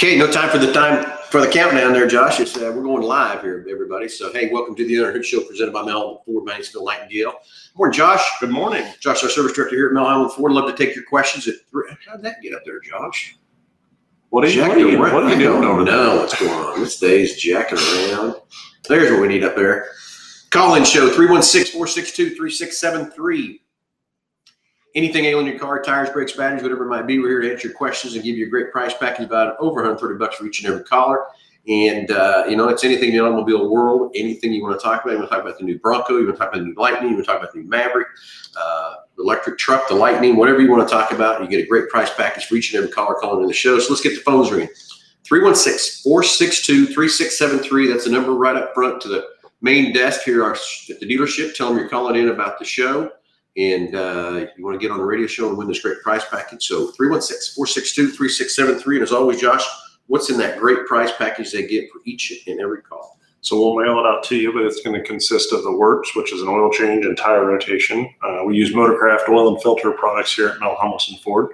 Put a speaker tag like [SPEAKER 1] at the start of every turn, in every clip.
[SPEAKER 1] Okay, no time for the time for the countdown there, Josh. It's, uh, we're going live here, everybody. So, hey, welcome to the Hood Show presented by Mel Ford, Mansfield, Nightingale. Morning, Josh.
[SPEAKER 2] Good morning.
[SPEAKER 1] Josh, our service director here at Mel Hambelton Ford. Love to take your questions at three. How'd that get up there, Josh?
[SPEAKER 2] What are you, what are you,
[SPEAKER 1] around.
[SPEAKER 2] what are you doing over there?
[SPEAKER 1] know what's going on. This day's jacking around. There's what we need up there. Call in show 316 462 3673. Anything ailing your car, tires, brakes, batteries, whatever it might be, we're here to answer your questions and give you a great price package about over 130 bucks for each and every caller. And, uh, you know, it's anything in the automobile world, anything you want to talk about. You want to talk about the new Bronco, you want to talk about the new Lightning, you want to talk about the new Maverick, uh, the electric truck, the Lightning, whatever you want to talk about. You get a great price package for each and every caller calling in the show. So let's get the phones ringing. 316 462 3673. That's the number right up front to the main desk here at the dealership. Tell them you're calling in about the show and uh, you want to get on the radio show and win this great prize package. So 316 462 3673. And as always, Josh, what's in that great prize package they get for each and every call?
[SPEAKER 2] So we'll mail it out to you, but it's going to consist of the works, which is an oil change and tire rotation. Uh, we use Motorcraft oil and filter products here at Mel Hambelton Ford.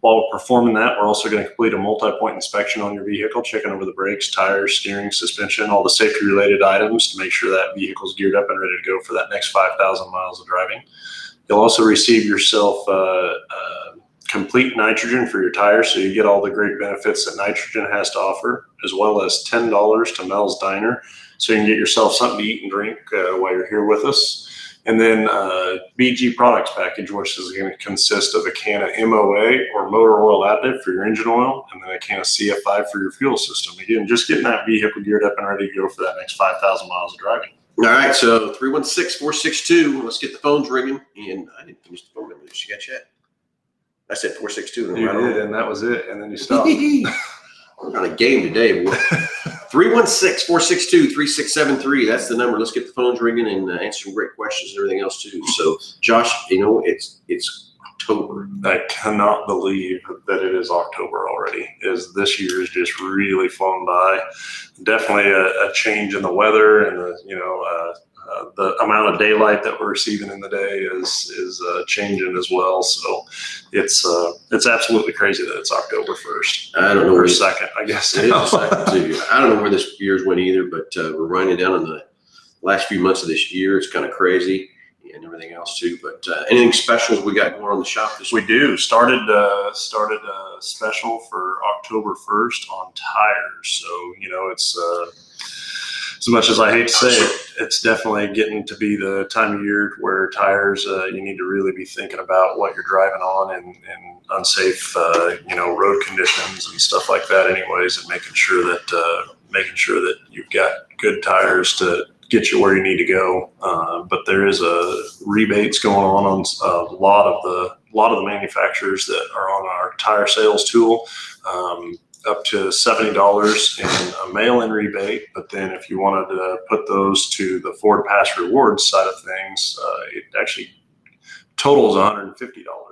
[SPEAKER 2] While we're performing that, we're also going to complete a multi-point inspection on your vehicle, checking over the brakes, tires, steering, suspension, all the safety-related items to make sure that vehicle's geared up and ready to go for that next 5,000 miles of driving. You'll also receive yourself uh, uh, complete nitrogen for your tires, so you get all the great benefits that nitrogen has to offer, as well as ten dollars to Mel's Diner, so you can get yourself something to eat and drink uh, while you're here with us. And then uh, BG products package, which is going to consist of a can of MOA or motor oil additive for your engine oil, and then a can of CF5 for your fuel system. Again, just getting that vehicle geared up and ready to go for that next 5,000 miles of driving.
[SPEAKER 1] All right, so 316 462. Let's get the phones ringing. And I didn't finish the phone number. Did you get yet? I said 462. and
[SPEAKER 2] You
[SPEAKER 1] right on.
[SPEAKER 2] did, and that was it. And then you stopped.
[SPEAKER 1] We're on a game today. boy. 316 462 3673. That's the number. Let's get the phones ringing and uh, answer some great questions and everything else too. So, Josh, you know, it's it's October.
[SPEAKER 2] I cannot believe that it is October already. Is this year has just really flown by. Definitely a, a change in the weather and the you know uh, uh, the amount of daylight that we're receiving in the day is is uh, changing as well. So it's uh, it's absolutely crazy that it's October first
[SPEAKER 1] I don't know where
[SPEAKER 2] second, I guess.
[SPEAKER 1] it is second too. I don't know where this year's went either, but uh, we're running down in the last few months of this year. It's kind of crazy and everything else too. But uh, anything special we got going on the shop this
[SPEAKER 2] We
[SPEAKER 1] week?
[SPEAKER 2] do started uh, started a special for October first on tires. So you know it's uh, as much as I hate to say it, it's definitely getting to be the time of year where tires uh, you need to really be thinking about what you're driving on and, and unsafe uh, you know road conditions and stuff like that. Anyways, and making sure that uh, making sure that you've got good tires to get you where you need to go. Uh, but there is a rebates going on on a lot of the lot of the manufacturers that are on our tire sales tool. Um, up to seventy dollars in a mail-in rebate, but then if you wanted to put those to the Ford Pass Rewards side of things, uh, it actually totals one hundred and fifty dollars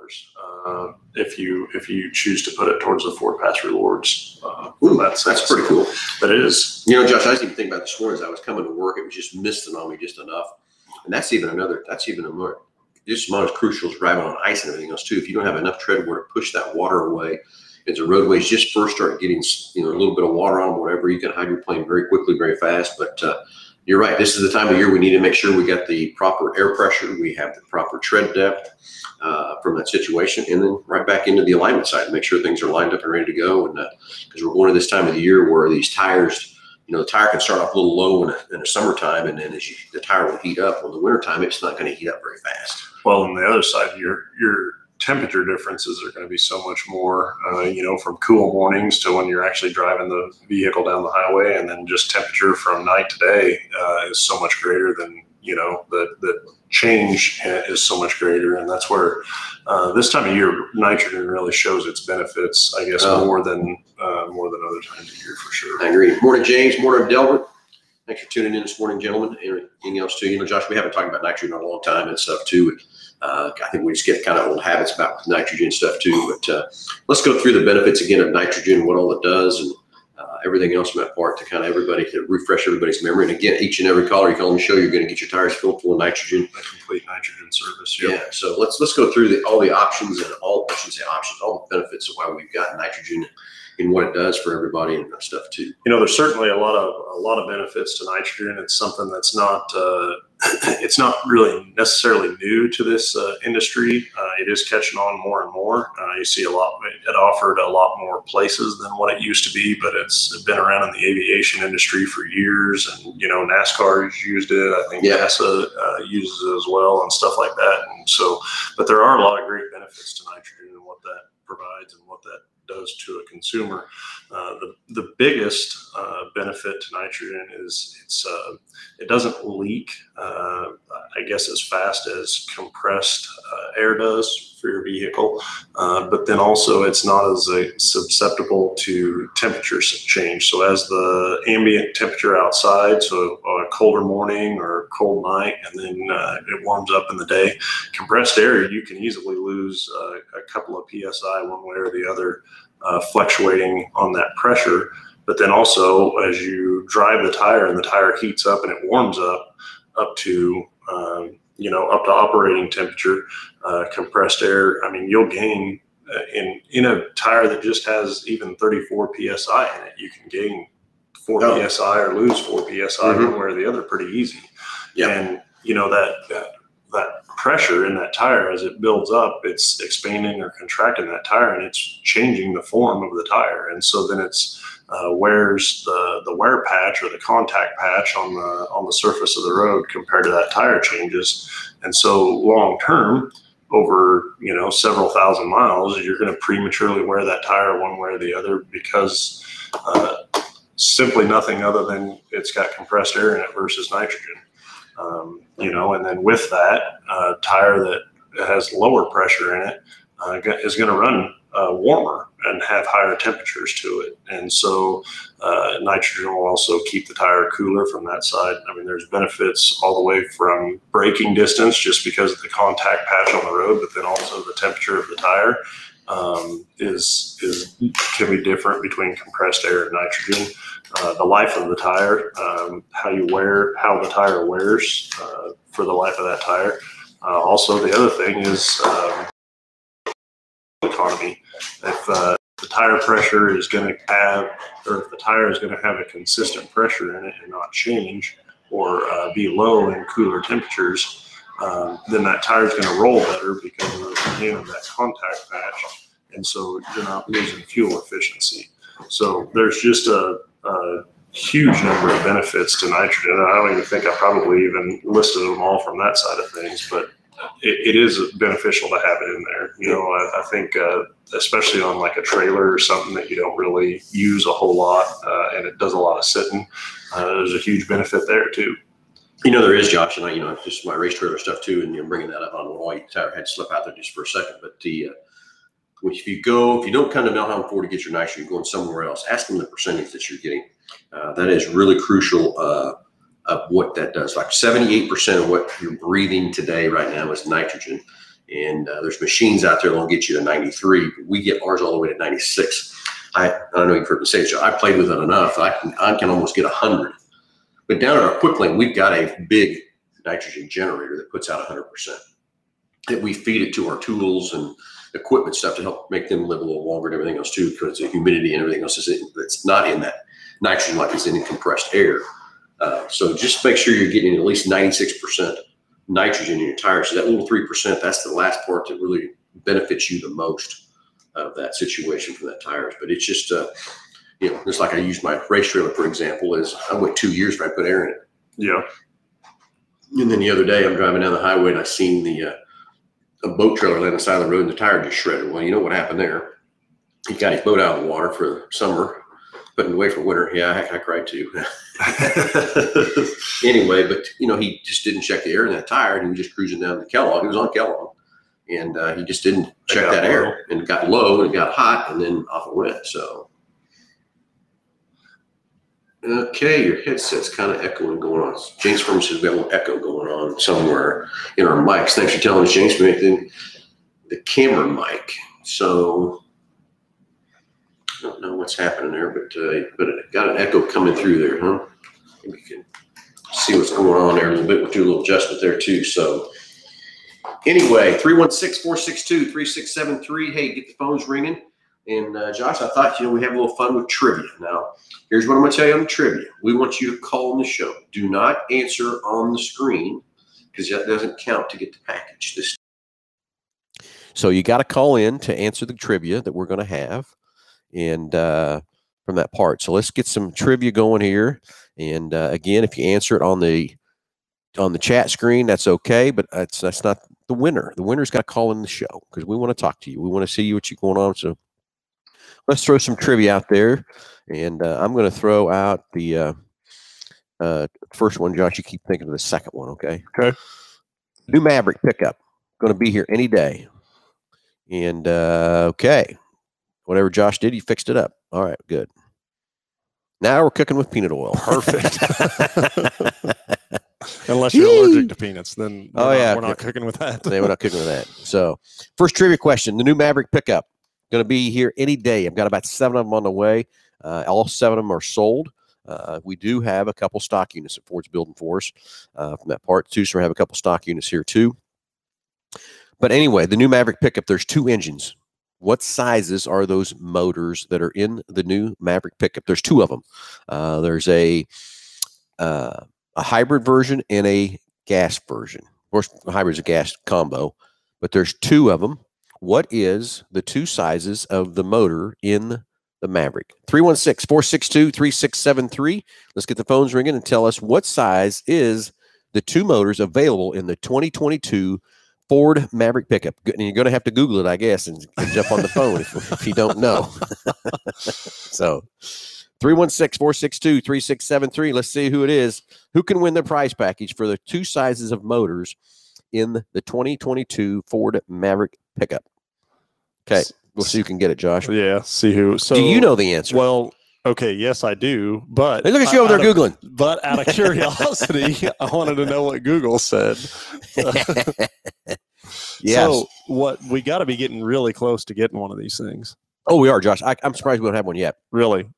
[SPEAKER 2] uh, if you if you choose to put it towards the Ford Pass Rewards. Uh,
[SPEAKER 1] Ooh,
[SPEAKER 2] that's
[SPEAKER 1] That's pretty cool.
[SPEAKER 2] But it is
[SPEAKER 1] You know, Josh, I was even thinking about this morning as I was coming to work. It was just misting on me just enough, and that's even another. That's even a more just not as crucial as driving on ice and everything else too. If you don't have enough tread wear to push that water away, as the roadways just first start getting you know a little bit of water on them, whatever, you can hydroplane very quickly, very fast. But uh, you're right. This is the time of year we need to make sure we got the proper air pressure, we have the proper tread depth uh, from that situation, and then right back into the alignment side, make sure things are lined up and ready to go. And because we're going to this time of the year where these tires you know, the tire can start off a little low in, a, in summertime, and then as you, the tire will heat up. Well, in the wintertime, it's not going to heat up very fast.
[SPEAKER 2] Well, on the other side, your your temperature differences are going to be so much more. Uh, you know, from cool mornings to when you're actually driving the vehicle down the highway, and then just temperature from night to day uh, is so much greater than you know the the change is so much greater, and that's where uh, this time of year nitrogen really shows its benefits. I guess
[SPEAKER 1] Oh.
[SPEAKER 2] more than uh, more than other times of year for sure.
[SPEAKER 1] I agree. Morning, James. Morning, Delbert. Thanks for tuning in this morning, gentlemen. Anything else too? You know, Josh, we haven't talked about nitrogen in a long time and stuff too. Uh, I think we just get kind of old habits about nitrogen stuff too. But uh, let's go through the benefits again of nitrogen, what all it does, and uh, everything else from that part to kind of everybody to refresh everybody's memory. And again, each and every caller you call on the show, you're going to get your tires filled full of nitrogen.
[SPEAKER 2] A complete nitrogen service.
[SPEAKER 1] Yeah. So let's let's go through the, all the options and all I shouldn't say options, all the benefits of why we've got nitrogen in what it does for everybody and that stuff too.
[SPEAKER 2] you know, there's certainly a lot of a lot of benefits to nitrogen. It's something that's not uh, it's not really necessarily new to this uh, industry. Uh, it is catching on more and more. Uh, you see a lot. It offered a lot more places than what it used to be, but it's been around in the aviation industry for years. And you know, NASCAR has used it. I think
[SPEAKER 1] Yeah.
[SPEAKER 2] NASA uh, uses it as well, and stuff like that. And so, but there are a lot of great benefits to nitrogen and what that provides and what that does to a consumer. Uh, the the biggest uh, benefit to nitrogen is it's uh, it doesn't leak. I guess as fast as compressed uh, air does for your vehicle, uh, but then also it's not as uh, susceptible to temperature change. So as the ambient temperature outside, so a colder morning or cold night, and then uh, it warms up in the day, compressed air you can easily lose uh, a couple of psi one way or the other uh, fluctuating on that pressure. But then also, as you drive the tire and the tire heats up and it warms up up to um, you know up to operating temperature, uh, compressed air. I mean, you'll gain uh, in in a tire that just has even 34 psi in it. You can gain four
[SPEAKER 1] Oh.
[SPEAKER 2] psi or lose four psi
[SPEAKER 1] Mhm.
[SPEAKER 2] one way or the other pretty easy.
[SPEAKER 1] Yep.
[SPEAKER 2] And you know that, that that pressure in that tire as it builds up, it's expanding or contracting that tire, and it's changing the form of the tire. And so then it's uh, wears the the wear patch or the contact patch on the on the surface of the road compared to that tire changes. And so long term, over you know several thousand miles, you're going to prematurely wear that tire one way or the other because uh, simply nothing other than it's got compressed air in it versus nitrogen. Um, you know, and then with that uh, tire that has lower pressure in it uh, is going to run uh, warmer and have higher temperatures to it. And so uh, nitrogen will also keep the tire cooler from that side. I mean, there's benefits all the way from braking distance just because of the contact patch on the road, but then also the temperature of the tire um, is is can be different between compressed air and nitrogen. Uh, the life of the tire, um, how you wear, how the tire wears uh, for the life of that tire. Uh, also, the other thing is um, economy. If uh, the tire pressure is going to have, or if the tire is going to have a consistent pressure in it and not change, or uh, be low in cooler temperatures, um, then that tire is going to roll better because of the of that contact patch, and so you're not losing fuel efficiency. So there's just a, a huge number of benefits to nitrogen. I don't even think I probably even listed them all from that side of things, but it, it is beneficial to have it in there. You know, I, I think uh, especially on like a trailer or something that you don't really use a whole lot, uh, and it does a lot of sitting. Uh, there's a huge benefit there too.
[SPEAKER 1] You know, there is, Josh, and I, you know, just my race trailer stuff too, and you're bringing that up on wall. You I had to slip out there just for a second, but the, uh, if you go, if you don't come to Mel Hambelton Ford to get your nitrogen, you're going somewhere else, ask them the percentage that you're getting. Uh, that is really crucial, uh, of what that does. Like seventy-eight percent of what you're breathing today right now is nitrogen. And, uh, there's machines out there that'll get you to ninety-three, but we get ours all the way to ninety-six. I, I don't know you've heard me say it, Joe. I played with it enough. I can, I can almost get hundred. But down at our quick lane, we've got a big nitrogen generator that puts out 100%. That we feed it to our tools and equipment stuff to help make them live a little longer and everything else too, because the humidity and everything else is in, that's not in that nitrogen like it's in compressed air. Uh, so just make sure you're getting at least 96% nitrogen in your tires. So that little 3%, that's the last part that really benefits you the most of that situation from that tires. But it's just, uh, you know, just like I used my race trailer, for example, is I went two years before I put air in it.
[SPEAKER 2] Yeah.
[SPEAKER 1] And then the other day, I'm driving down the highway and I seen the uh, a boat trailer laying on the side of the road and the tire just shredded. Well, you know what happened there? He got his boat out of the water for summer, putting it away for winter. Yeah, I, I cried too. anyway, but you know, he just didn't check the air in that tire, and he was just cruising down the Kellogg. He was on Kellogg, and uh, he just didn't check that
[SPEAKER 2] low.
[SPEAKER 1] air, and it got low, and it got hot, and then off it went. So. Okay, your headset's kind of echoing going on. James Firm says we have a little echo going on somewhere in our mics. Thanks for telling us, James. We the, the camera mic. So I don't know what's happening there, but uh, but it got an echo coming through there, huh? Maybe we can see what's going on there a little bit. We'll do a little adjustment there too. So anyway, 316-462-3673. Hey, get the phones ringing. And uh, Josh, I thought you know we have a little fun with trivia. Now, here's what I'm going to tell you on the trivia. We want you to call on the show. Do not answer on the screen because that doesn't count to get the package. This. So you got to call in to answer the trivia that we're going to have, and uh, from that part. So let's get some trivia going here. And uh, again, if you answer it on the on the chat screen, that's okay, but that's that's not the winner. The winner's got to call in the show because we want to talk to you. We want to see you what you're going on. So let's throw some trivia out there, and uh, I'm going to throw out the uh, uh, first one. Josh, you keep thinking of the second one, okay?
[SPEAKER 2] Okay.
[SPEAKER 1] New Maverick pickup going to be here any day, and uh, okay, whatever Josh did, he fixed it up. All right, good. Now we're cooking with peanut oil.
[SPEAKER 2] Perfect. Unless you're allergic to peanuts, then we're
[SPEAKER 1] Oh,
[SPEAKER 2] not,
[SPEAKER 1] yeah.
[SPEAKER 2] we're not cooking with that.
[SPEAKER 1] They were not cooking with that. So, first trivia question: the new Maverick pickup going to be here any day. I've got about seven of them on the way. Uh, all seven of them are sold. Uh, we do have a couple stock units that Ford's building for us uh, from that part too. So we have a couple stock units here too. But anyway, the new Maverick pickup. There's two engines. What sizes are those motors that are in the new Maverick pickup? There's two of them. Uh, there's a uh, a hybrid version and a gas version. Of course, the hybrid's a gas combo, but there's two of them. What is the two sizes of the motor in the Maverick? 316 462 3673. Let's get the phones ringing and tell us what size is the two motors available in the 2022 Ford Maverick pickup. And you're going to have to Google it, I guess, and, jump on the phone if, if you don't know. so 316 462 3673. Let's see who it is. Who can win the prize package for the two sizes of motors in the 2022 Ford Maverick pickup? Okay, we'll see who can get it, Josh.
[SPEAKER 2] Yeah. See who. So
[SPEAKER 1] Do you know the answer?
[SPEAKER 2] Well, okay. Yes, I do. But
[SPEAKER 1] Hey, look at you over
[SPEAKER 2] out
[SPEAKER 1] there
[SPEAKER 2] of-
[SPEAKER 1] Googling.
[SPEAKER 2] But out of curiosity, I wanted to know what Google said.
[SPEAKER 1] yes.
[SPEAKER 2] So what we got to be getting really close to getting one of these things.
[SPEAKER 1] oh, we are, Josh. I, I'm surprised we don't have one yet.
[SPEAKER 2] Really.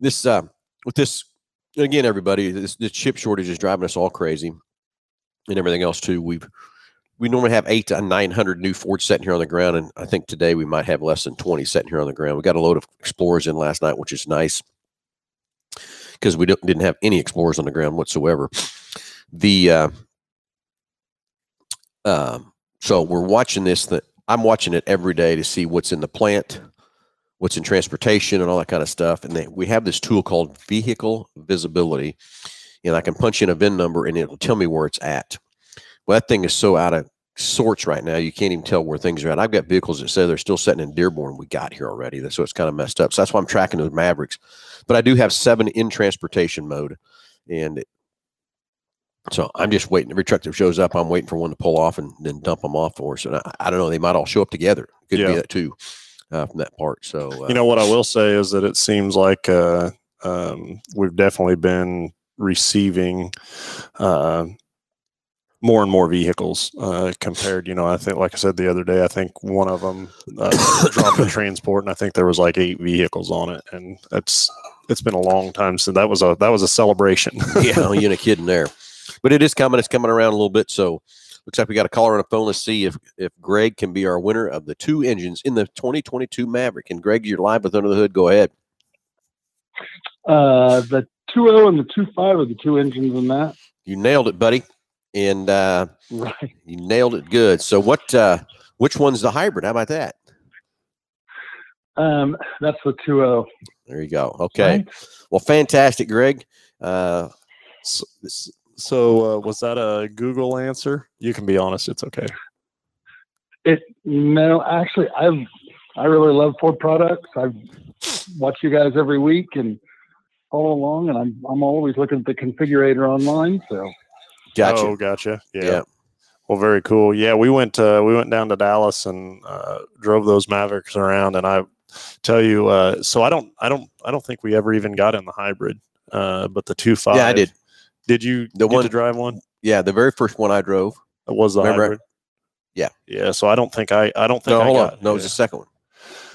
[SPEAKER 1] This, uh, with this, again, everybody, this, this chip shortage is driving us all crazy and everything else too. We've, we normally have eight to 900 new Fords sitting here on the ground. And I think today we might have less than 20 sitting here on the ground. We got a load of Explorers in last night, which is nice because we didn't have any Explorers on the ground whatsoever. The, uh, um, so we're watching this. That I'm watching it every day to see what's in the plant, what's in transportation, and all that kind of stuff. And they, we have this tool called vehicle visibility, and I can punch in a VIN number and it'll tell me where it's at. Well, that thing is so out of sorts right now, you can't even tell where things are at. I've got vehicles that say they're still sitting in Dearborn. We got here already, so it's kind of messed up. So that's why I'm tracking those Mavericks. But I do have seven in transportation mode, and so I'm just waiting. Every truck that shows up, I'm waiting for one to pull off and then dump them off for us. And I, I don't know, they might all show up together. Could be that too uh, from that part. So uh,
[SPEAKER 2] You know what I will say is that it seems like uh, um, we've definitely been receiving uh, more and more vehicles uh, compared. You know, I think, like I said the other day, I think one of them uh, dropped a transport, and I think there was like eight vehicles on it, and that's it's been a long time since that was a that was a celebration.
[SPEAKER 1] yeah, no, you ain't kidding there. But it is coming. It's coming around a little bit. So looks like we got a caller on the phone. Let's see if if Greg can be our winner of the two engines in the 2022 Maverick. And Greg, you're live with Under the Hood. Go ahead.
[SPEAKER 3] Uh, the 2.0 and the 2.5 are the two engines in that.
[SPEAKER 1] You nailed it, buddy. And uh,
[SPEAKER 3] Right.
[SPEAKER 1] you nailed it good. So what? Uh, which one's the hybrid? How about that?
[SPEAKER 3] Um, that's the 2.0.
[SPEAKER 1] There you go. Okay.
[SPEAKER 3] right?
[SPEAKER 1] Well, fantastic, Greg. Uh,
[SPEAKER 2] so, so uh, was that a Google answer? You can be honest; it's okay.
[SPEAKER 3] It no, actually, I've I really love Ford products. I've watched you guys every week and follow along, and I'm I'm always looking at the configurator online. So
[SPEAKER 1] gotcha.
[SPEAKER 2] Oh, gotcha. Yeah.
[SPEAKER 1] Yeah.
[SPEAKER 2] Well, very cool. Yeah, we went uh, we went down to Dallas and uh, drove those Mavericks around, and I tell you, uh, so I don't I don't I don't think we ever even got in the hybrid, uh, but the two five.
[SPEAKER 1] Yeah, I did.
[SPEAKER 2] Did you
[SPEAKER 1] The
[SPEAKER 2] get
[SPEAKER 1] one-
[SPEAKER 2] to drive one?
[SPEAKER 1] Yeah, the very first one I drove.
[SPEAKER 2] It was the
[SPEAKER 1] Remember-
[SPEAKER 2] hybrid.
[SPEAKER 1] Yeah.
[SPEAKER 2] Yeah. So I don't think I I don't think
[SPEAKER 1] No,
[SPEAKER 2] I
[SPEAKER 1] hold
[SPEAKER 2] got,
[SPEAKER 1] on. No, it was the second one.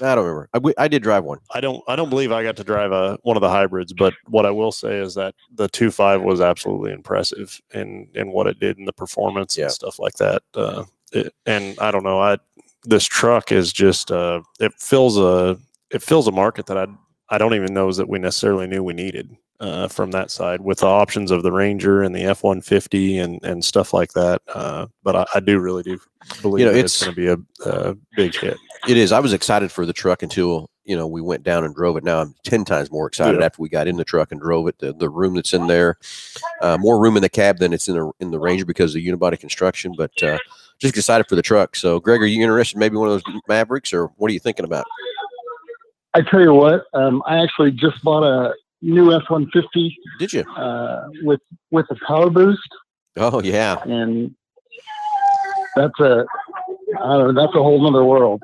[SPEAKER 1] I don't remember. I, we- I did drive one.
[SPEAKER 2] I don't I don't believe I got to drive a one of the hybrids, but what I will say is that the two five was absolutely impressive in in what it did in the performance
[SPEAKER 1] Yeah.
[SPEAKER 2] and stuff like that. Uh, it, and I don't know, I this truck is just uh, it fills a it fills a market that I I don't even know that we necessarily knew we needed uh, from that side with the options of the Ranger and the F one fifty and and stuff like that. Uh, but I, I do really do believe
[SPEAKER 1] know,
[SPEAKER 2] that it's,
[SPEAKER 1] it's-
[SPEAKER 2] going to be a, a big hit.
[SPEAKER 1] It is. I was excited for the truck until you know we went down and drove it. Now I'm ten times more excited
[SPEAKER 2] Yeah.
[SPEAKER 1] after we got in the truck and drove it. The, the room that's in there, uh, more room in the cab than it's in the in the Ranger because of the unibody construction. But uh, just excited for the truck. So, Greg, are you interested? in Maybe one of those Mavericks, or what are you thinking about?
[SPEAKER 3] I tell you what, um, I actually just bought a new F one fifty
[SPEAKER 1] Did you?
[SPEAKER 3] uh, with with a power boost,
[SPEAKER 1] Oh yeah.
[SPEAKER 3] and that's a I don't know, that's a whole nother world.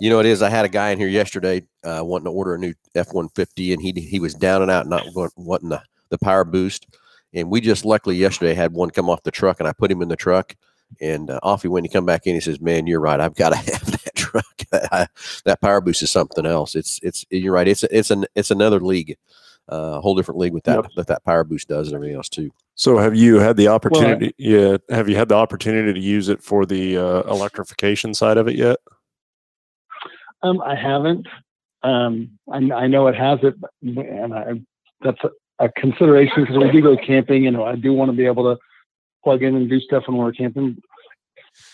[SPEAKER 1] You know, it is. I had a guy in here yesterday uh, wanting to order a new F one fifty, and he he was down and out, not wanting the, the power boost. And we just luckily yesterday had one come off the truck, and I put him in the truck, and uh, off he went. He come back in. He says, "Man, you're right. I've got to have that truck. I- that power boost is something else. It's it's you're right. It's it's an it's another league, uh, a whole different league with that
[SPEAKER 3] Yep.
[SPEAKER 1] that that power boost does and everything else too.
[SPEAKER 2] So have you had the opportunity? yeah, have you had the opportunity to use it for the uh, electrification side of it yet?
[SPEAKER 3] Um, I haven't. Um, I, I know it has it, and I, that's a, a consideration because we do go camping, and I do want to be able to plug in and do stuff when we're camping.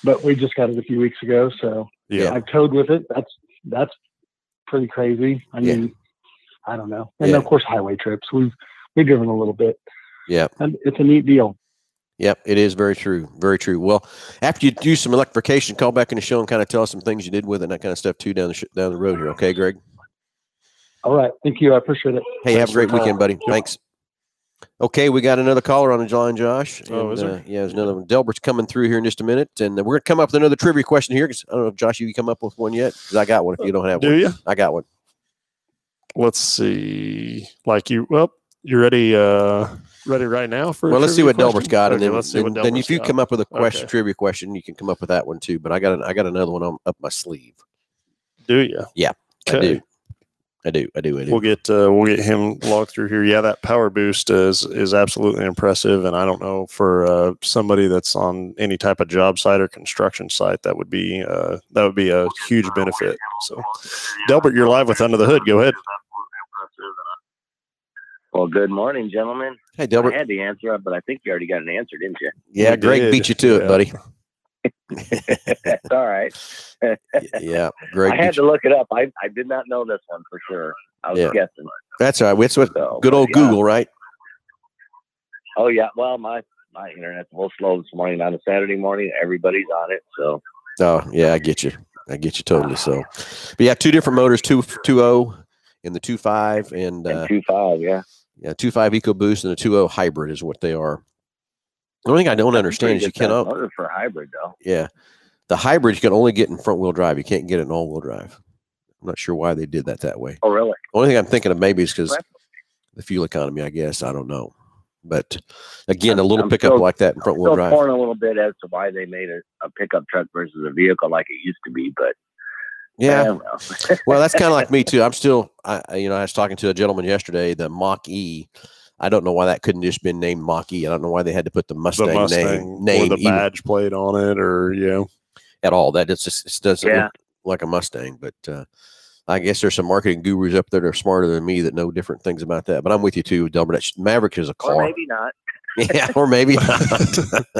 [SPEAKER 3] But we just got it a few weeks ago, so
[SPEAKER 2] Yeah,
[SPEAKER 3] I've towed with it. That's that's pretty crazy. I
[SPEAKER 1] Yeah.
[SPEAKER 3] mean, I don't know. And
[SPEAKER 1] Yeah.
[SPEAKER 3] of course, highway trips. We've we've driven a little bit.
[SPEAKER 1] Yeah.
[SPEAKER 3] and it's a neat deal.
[SPEAKER 1] Yep, it is very true. Very true. Well, after you do some electrification, call back in the show and kind of tell us some things you did with it and that kind of stuff too down the sh- down the road here. Okay, Greg.
[SPEAKER 3] All right, thank you. I appreciate it.
[SPEAKER 1] Hey, have a
[SPEAKER 2] for the
[SPEAKER 1] great
[SPEAKER 2] call.
[SPEAKER 1] weekend, buddy.
[SPEAKER 2] Yep.
[SPEAKER 1] Thanks. Okay, we got another caller on the line, Josh.
[SPEAKER 2] Oh, is there?
[SPEAKER 1] uh, yeah, there's another one. Delbert's coming through here in just a minute, and we're gonna come up with another trivia question here. Cause I don't know if Josh, you come up with one yet? Because I got one. If you don't have
[SPEAKER 2] do
[SPEAKER 1] one,
[SPEAKER 2] you?
[SPEAKER 1] I got one.
[SPEAKER 2] Let's see. Like you, well, you ready? Uh, ready right now for?
[SPEAKER 1] Well, let's see what Delbert's got, and then,
[SPEAKER 2] let's see
[SPEAKER 1] then,
[SPEAKER 2] what
[SPEAKER 1] then if you
[SPEAKER 2] got.
[SPEAKER 1] come up with a question,
[SPEAKER 2] Okay.
[SPEAKER 1] trivia question, you can come up with that one too. But I got an, I got another one on, up my sleeve.
[SPEAKER 2] do you? Yeah.
[SPEAKER 1] I do. I do. I do. I do.
[SPEAKER 2] We'll get uh, we'll get him logged through here. Yeah, that power boost is is absolutely impressive, and I don't know for uh, somebody that's on any type of job site or construction site that would be uh, that would be a huge benefit. So, Delbert, you're live with Under the Hood. Go ahead.
[SPEAKER 4] Well, good morning, gentlemen.
[SPEAKER 1] hey, Delbert.
[SPEAKER 4] I
[SPEAKER 1] Delbert.
[SPEAKER 4] had the answer, up, but I think you already got an answer, didn't you?
[SPEAKER 1] Yeah,
[SPEAKER 2] We
[SPEAKER 1] Greg
[SPEAKER 2] did.
[SPEAKER 1] beat you to it,
[SPEAKER 2] Yeah.
[SPEAKER 1] buddy.
[SPEAKER 4] That's all right.
[SPEAKER 1] Yeah, Greg.
[SPEAKER 4] I had to look it up. I, I did not know this one for sure. I was
[SPEAKER 1] Yeah.
[SPEAKER 4] guessing.
[SPEAKER 1] That's all right. It's what
[SPEAKER 4] So,
[SPEAKER 1] good old
[SPEAKER 4] yeah.
[SPEAKER 1] Google, right?
[SPEAKER 4] Oh yeah. Well, my my internet's a little slow this morning on a Saturday morning. Everybody's on it, so
[SPEAKER 1] Oh, yeah, I get you. I get you totally. So, but yeah, two different motors, two two O and the two five, and uh,
[SPEAKER 4] and two five. Yeah.
[SPEAKER 1] yeah, two five EcoBoost and a two O hybrid is what they are. The only thing I don't understand is you cannot.
[SPEAKER 4] motor for hybrid though.
[SPEAKER 1] Yeah, the hybrid you can only get in front wheel drive. You can't get it in all wheel drive. I'm not sure why they did that that way.
[SPEAKER 4] Oh really?
[SPEAKER 1] The Only thing I'm thinking of maybe is because the fuel economy. I guess I don't know. But again, a
[SPEAKER 4] I'm-
[SPEAKER 1] little
[SPEAKER 4] I'm
[SPEAKER 1] pickup
[SPEAKER 4] still-
[SPEAKER 1] like that in front wheel drive.
[SPEAKER 4] torn a little bit as to why they made a, a pickup truck versus a vehicle like it used to be, but
[SPEAKER 1] Yeah,
[SPEAKER 4] well.
[SPEAKER 1] that's kind of like me too. I'm still, I, I- you know, I was talking to a gentleman yesterday, the Mach E. I don't know why that couldn't just been named Mach I don't know why they had to put the Mustang,
[SPEAKER 2] the Mustang
[SPEAKER 1] name,
[SPEAKER 2] or
[SPEAKER 1] name
[SPEAKER 2] the
[SPEAKER 1] even
[SPEAKER 2] badge plate on it, or you know,
[SPEAKER 1] at all. That it's just it doesn't
[SPEAKER 4] Yeah.
[SPEAKER 1] look like a Mustang. But uh, I guess there's some marketing gurus up there that are smarter than me that know different things about that. But I'm with you too, Delbert. That Maverick is a
[SPEAKER 4] or
[SPEAKER 1] car.
[SPEAKER 4] maybe not.
[SPEAKER 1] yeah, or maybe not.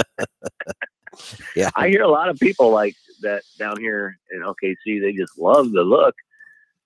[SPEAKER 1] yeah,
[SPEAKER 4] I hear a lot of people like that down here in OKC. They just love the look,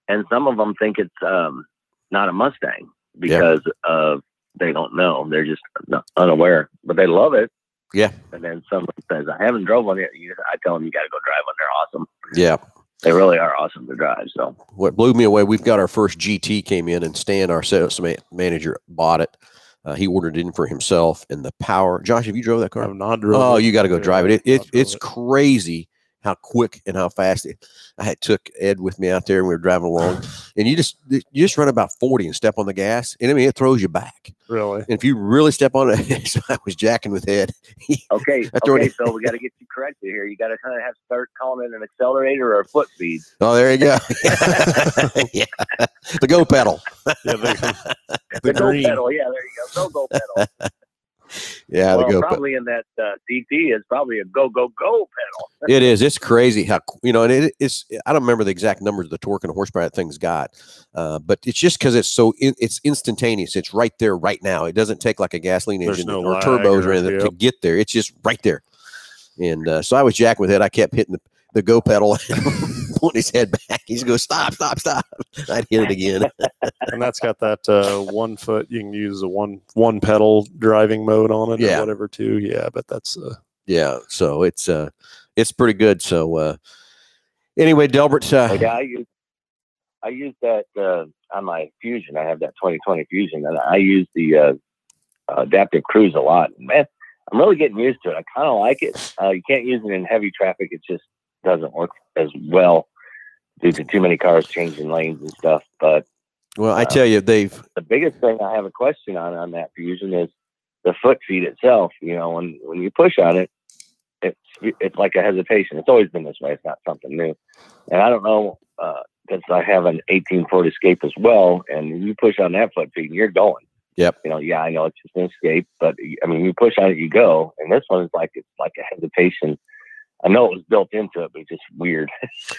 [SPEAKER 4] and some of them think it's um, not a Mustang because of they don't know. They're just not unaware, but they love it.
[SPEAKER 1] Yeah.
[SPEAKER 4] And then someone says, "I haven't drove one yet." I tell them, "You got to go drive one. They're awesome.
[SPEAKER 1] yeah.
[SPEAKER 4] They really are awesome to drive." So
[SPEAKER 1] what blew me away, we've got our first GT came in and Stan, our sales manager, bought it. Uh, he ordered it in for himself and the power. Josh, have you drove that car?
[SPEAKER 2] I'm not drove
[SPEAKER 1] Oh,
[SPEAKER 2] it.
[SPEAKER 1] you got to go
[SPEAKER 2] Yeah,
[SPEAKER 1] drive it. it, it it's
[SPEAKER 2] it.
[SPEAKER 1] crazy how quick and how fast it. I had took Ed with me out there and we were driving along, and you just you just run about forty and step on the gas, and I mean it throws you back.
[SPEAKER 2] really.
[SPEAKER 1] And if you really step on it, so I was jacking with Ed. He-
[SPEAKER 4] okay,
[SPEAKER 1] it
[SPEAKER 4] okay. So we got to get you corrected here. You got to kind of have to start calling it an accelerator or a foot speed.
[SPEAKER 1] oh, there you go. yeah, the go pedal.
[SPEAKER 2] Yeah, the,
[SPEAKER 4] The,
[SPEAKER 2] the
[SPEAKER 4] go
[SPEAKER 2] green.
[SPEAKER 4] pedal. Yeah, there you go. Go go pedal.
[SPEAKER 1] Yeah,
[SPEAKER 4] well,
[SPEAKER 1] the go. Pe-
[SPEAKER 4] probably in that uh, TT is probably a go go go pedal.
[SPEAKER 1] it is. It's crazy how you know, and it, it's. I don't remember the exact numbers of the torque and horsepower that thing's got, uh, but it's just because it's so in, it's instantaneous. It's right there, right now. It doesn't take like a gasoline
[SPEAKER 2] There's
[SPEAKER 1] engine
[SPEAKER 2] no
[SPEAKER 1] or turbos or
[SPEAKER 2] or-
[SPEAKER 1] anything to get there. It's just right there. And uh, so I was jacking with it. I kept hitting the, the go pedal, pulling his head back. He's go stop, stop, stop. I'd hit it again.
[SPEAKER 2] and that's got that uh, one foot. You can use a one one pedal driving mode on it
[SPEAKER 1] Yeah.
[SPEAKER 2] or whatever too. Yeah, but that's uh,
[SPEAKER 1] yeah, so it's uh, it's pretty good. So uh, anyway, Delbert, uh,
[SPEAKER 4] Like, I use I use that uh, on my Fusion. I have that 2020 Fusion, and I use the uh, adaptive cruise a lot. Man, I'm really getting used to it. I kind of like it. Uh, you can't use it in heavy traffic; it just doesn't work as well due to too many cars changing lanes and stuff. But
[SPEAKER 1] well, I
[SPEAKER 4] uh,
[SPEAKER 1] tell you, they've
[SPEAKER 4] the biggest thing I have a question on on that Fusion is the foot feed itself. You know, when when you push on it, it's it's like a hesitation. It's always been this way. It's not something new. And I don't know because I have an 18 Ford Escape as well, and you push on that foot feed and you're going.
[SPEAKER 1] Yep.
[SPEAKER 4] You know, yeah, I know it's just an Escape, but I mean, you push on it, you go. And this one is like it's like a hesitation. I know it was built into it, but it's just weird.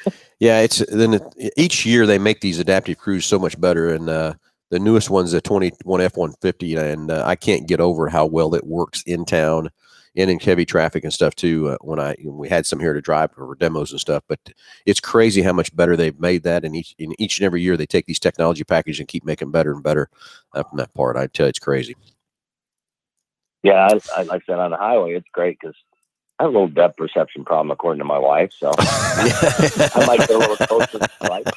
[SPEAKER 1] Yeah, it's then it, each year they make these adaptive cruise so much better, and uh, the newest one's the twenty one F one fifty, and uh, I can't get over how well it works in town and in heavy traffic and stuff too. Uh, when I we had some here to drive for demos and stuff, but it's crazy how much better they've made that, and each in each and every year they take these technology packages and keep making better and better uh, from that part. I tell you, it's crazy.
[SPEAKER 4] Yeah, I, I, like I said, on the highway, it's great because I have a little depth perception problem, according to my wife. So I might go a little closer to the light.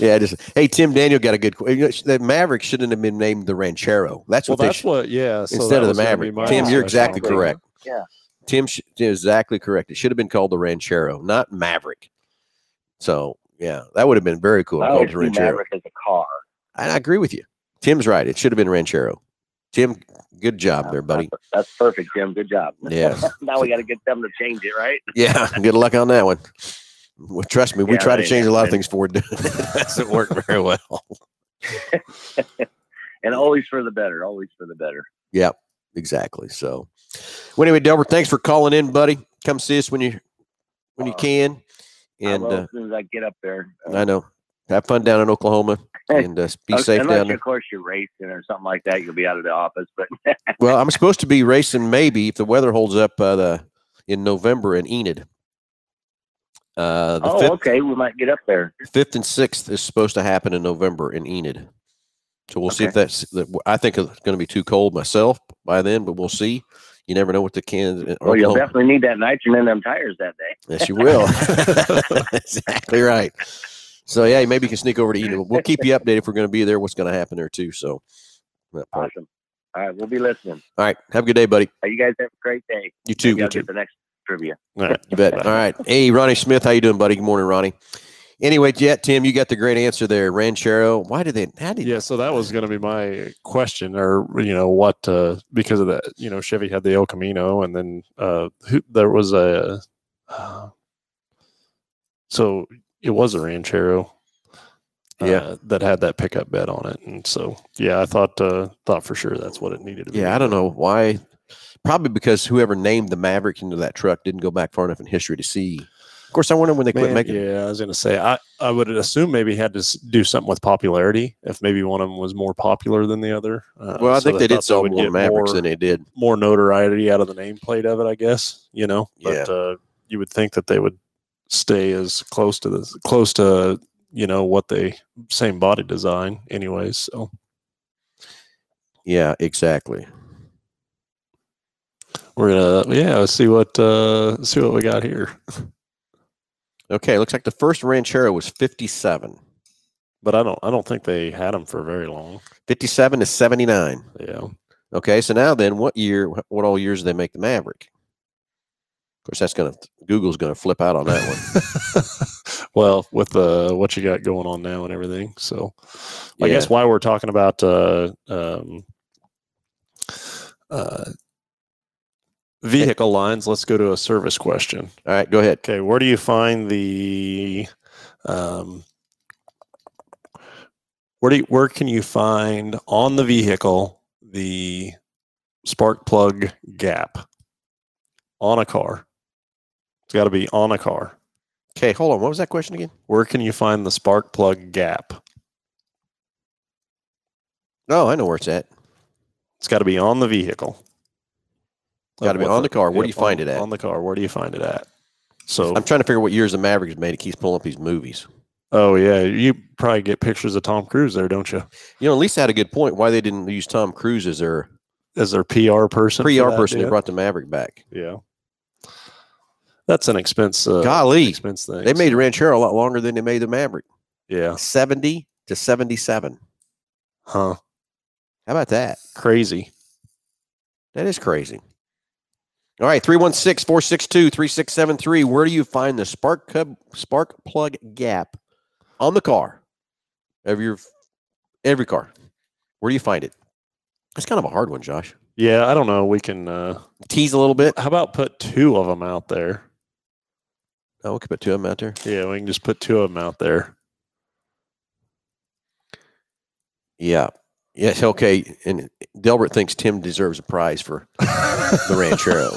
[SPEAKER 1] yeah, just hey, Tim Daniel got a good. qu- the Maverick shouldn't have been named the Ranchero. That's
[SPEAKER 2] well,
[SPEAKER 1] what they
[SPEAKER 2] that's
[SPEAKER 1] should.
[SPEAKER 2] what. Yeah, so
[SPEAKER 1] instead
[SPEAKER 2] that
[SPEAKER 1] of the
[SPEAKER 2] was gonna be
[SPEAKER 1] Maverick.
[SPEAKER 2] my
[SPEAKER 1] Tim, you're exactly
[SPEAKER 4] Exactly.
[SPEAKER 1] correct.
[SPEAKER 4] Yeah.
[SPEAKER 1] Tim sh- is exactly correct. It should have been called the Ranchero, not Maverick. So yeah, that would have been very cool.
[SPEAKER 4] I
[SPEAKER 1] call
[SPEAKER 4] always
[SPEAKER 1] the Ranchero.
[SPEAKER 4] Maverick as a car.
[SPEAKER 1] I, I agree with you. Tim's right. It should have been Ranchero. Tim, good job there, buddy.
[SPEAKER 4] That's, that's perfect, Jim. Good job.
[SPEAKER 1] Yeah.
[SPEAKER 4] now we got to get them to change it, right?
[SPEAKER 1] Yeah, good luck on that one. Well, trust me, we
[SPEAKER 4] Yeah,
[SPEAKER 1] try to
[SPEAKER 4] right.
[SPEAKER 1] change a lot of things for it. It doesn't work very well.
[SPEAKER 4] And always for the better. Always for the better.
[SPEAKER 1] Yep, exactly. So, well, anyway, Delbert, thanks for calling in, buddy. Come see us when you when you
[SPEAKER 4] Uh,
[SPEAKER 1] can.
[SPEAKER 4] I
[SPEAKER 1] And
[SPEAKER 4] will
[SPEAKER 1] uh,
[SPEAKER 4] as soon as I get up there. Uh,
[SPEAKER 1] I know, have fun down in Oklahoma, and uh, be
[SPEAKER 4] uh,
[SPEAKER 1] safe
[SPEAKER 4] unless,
[SPEAKER 1] down there.
[SPEAKER 4] of course, you're racing or something like that, you'll be out of the office. But
[SPEAKER 1] Well, I'm supposed to be racing maybe if the weather holds up uh, the in November in Enid. Uh, the
[SPEAKER 4] oh,
[SPEAKER 1] fifth,
[SPEAKER 4] okay, we might get up there.
[SPEAKER 1] fifth and sixth is supposed to happen in November in Enid. So we'll see if that's. that- I think it's going to be too cold myself by then, but we'll see. You never know what the can.
[SPEAKER 4] Well, you'll definitely need that nitrogen in them tires that day.
[SPEAKER 1] Yes, you will. exactly right. So yeah, maybe you can sneak over to Enid. We'll keep you updated if we're going to be there. What's going to happen there too? So, that part.
[SPEAKER 4] Awesome. All right, we'll be listening.
[SPEAKER 1] all right. Have a good day, buddy.
[SPEAKER 4] You guys have a great day.
[SPEAKER 1] You too.
[SPEAKER 4] Maybe I'll get the next trivia.
[SPEAKER 2] All right.
[SPEAKER 1] You bet. All right. Hey, Ronnie Smith, how you doing, buddy? Good morning, Ronnie. Anyway, yeah, Tim, you got the great answer there. Ranchero. Why did they? How did?
[SPEAKER 2] Yeah, so that was going to be my question, or you know what? Uh, because of that, you know, Chevy had the El Camino, and then uh, who, there was a. Uh, so it was a Ranchero. uh,
[SPEAKER 1] Yeah.
[SPEAKER 2] that had that pickup bed on it, and so yeah, I thought uh, thought for sure that's what it needed to be.
[SPEAKER 1] Yeah, I don't know why. Probably because whoever named the Maverick into that truck didn't go back far enough in history to see. Of course, I wonder when they quit
[SPEAKER 2] Man,
[SPEAKER 1] making.
[SPEAKER 2] yeah, I was gonna say I, I would assume maybe he had to do something with popularity if maybe one of them was more popular than the other. Uh,
[SPEAKER 1] Well, I
[SPEAKER 2] so
[SPEAKER 1] think they did
[SPEAKER 2] thought
[SPEAKER 1] sell
[SPEAKER 2] would
[SPEAKER 1] more Mavericks
[SPEAKER 2] more,
[SPEAKER 1] than they did.
[SPEAKER 2] more notoriety out of the nameplate of it, I guess. You know,
[SPEAKER 1] Yeah.
[SPEAKER 2] but uh, you would think that they would stay as close to this, close to you know what they same body design, anyways. So
[SPEAKER 1] Yeah, exactly.
[SPEAKER 2] we're gonna yeah let's see what uh see what we got here.
[SPEAKER 1] Okay, looks like the first Ranchero was 57.
[SPEAKER 2] But I don't I don't think they had them for very long.
[SPEAKER 1] 57 to 79.
[SPEAKER 2] Yeah.
[SPEAKER 1] Okay, so now then, what year, what all years did they make the Maverick? Of course, that's going to, Google's going to flip out on that one.
[SPEAKER 2] well, with the what you got going on now and everything. So I guess while we're talking about uh, um, uh, vehicle lines, let's go to a service question.
[SPEAKER 1] All right, go ahead.
[SPEAKER 2] Okay, where do you find the um, where do you, where can you find on the vehicle the spark plug gap on a car. Got to be on a car.
[SPEAKER 1] Okay, hold on. What was that question again?
[SPEAKER 2] Where can you find the spark plug gap?
[SPEAKER 1] Oh, I know where it's at.
[SPEAKER 2] It's got to be on the vehicle.
[SPEAKER 1] Gotta be on the car. Where do you find
[SPEAKER 2] on-
[SPEAKER 1] it at?
[SPEAKER 2] On the car. Where do you find it at? So,
[SPEAKER 1] I'm trying to figure what years the Mavericks made. It keeps pulling up these movies.
[SPEAKER 2] oh yeah, you probably get pictures of Tom Cruise there, don't you?
[SPEAKER 1] You know, Lisa had a good point. Why they didn't use Tom Cruise as their
[SPEAKER 2] As their PR person.
[SPEAKER 1] PR
[SPEAKER 2] that
[SPEAKER 1] person that
[SPEAKER 2] deal?
[SPEAKER 1] brought the Maverick back.
[SPEAKER 2] Yeah. That's an expense. Uh,
[SPEAKER 1] Golly,
[SPEAKER 2] expense thing.
[SPEAKER 1] they made Ranchero a lot longer than they made the Maverick.
[SPEAKER 2] Yeah.
[SPEAKER 1] 70 to 77.
[SPEAKER 2] Huh.
[SPEAKER 1] How about that?
[SPEAKER 2] Crazy.
[SPEAKER 1] That is crazy. All right, 316 462 3673. Where do you find the spark, cub, spark plug gap on the car? Of your every car. Where do you find it? That's kind of a hard one, Josh.
[SPEAKER 2] Yeah, I don't know. We can. uh
[SPEAKER 1] Tease a little bit.
[SPEAKER 2] How about put two of them out there?
[SPEAKER 1] Oh, we could put two of them out there.
[SPEAKER 2] Yeah, we can just put two of them out there.
[SPEAKER 1] Yeah. Yes. Okay. And Delbert thinks Tim deserves a prize for the Ranchero.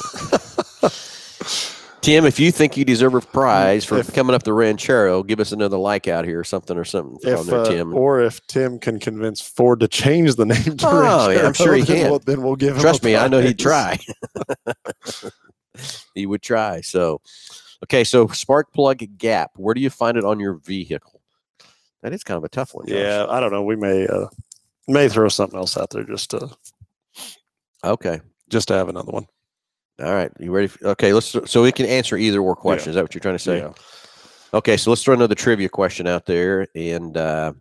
[SPEAKER 1] Tim, if you think you deserve a prize for
[SPEAKER 2] If-
[SPEAKER 1] coming up the Ranchero, give us another like out here or something or something
[SPEAKER 2] If
[SPEAKER 1] there,
[SPEAKER 2] uh,
[SPEAKER 1] Tim.
[SPEAKER 2] or if Tim can convince Ford to change the name to
[SPEAKER 1] Oh, yeah, I'm sure he
[SPEAKER 2] then
[SPEAKER 1] can.
[SPEAKER 2] We'll, then we'll give him.
[SPEAKER 1] Trust me, I know he'd try. he would try. So, okay. So, spark plug gap. Where do you find it on your vehicle? That is kind of a tough one. Josh.
[SPEAKER 2] Yeah, I don't know. We may uh may throw something else out there just to
[SPEAKER 1] Okay.
[SPEAKER 2] just to have another one.
[SPEAKER 1] All right. You ready? For, okay. Let's. So we can answer either or question. Is that what you're trying to say?
[SPEAKER 2] Yeah.
[SPEAKER 1] Okay, so let's throw another trivia question out there, and uh,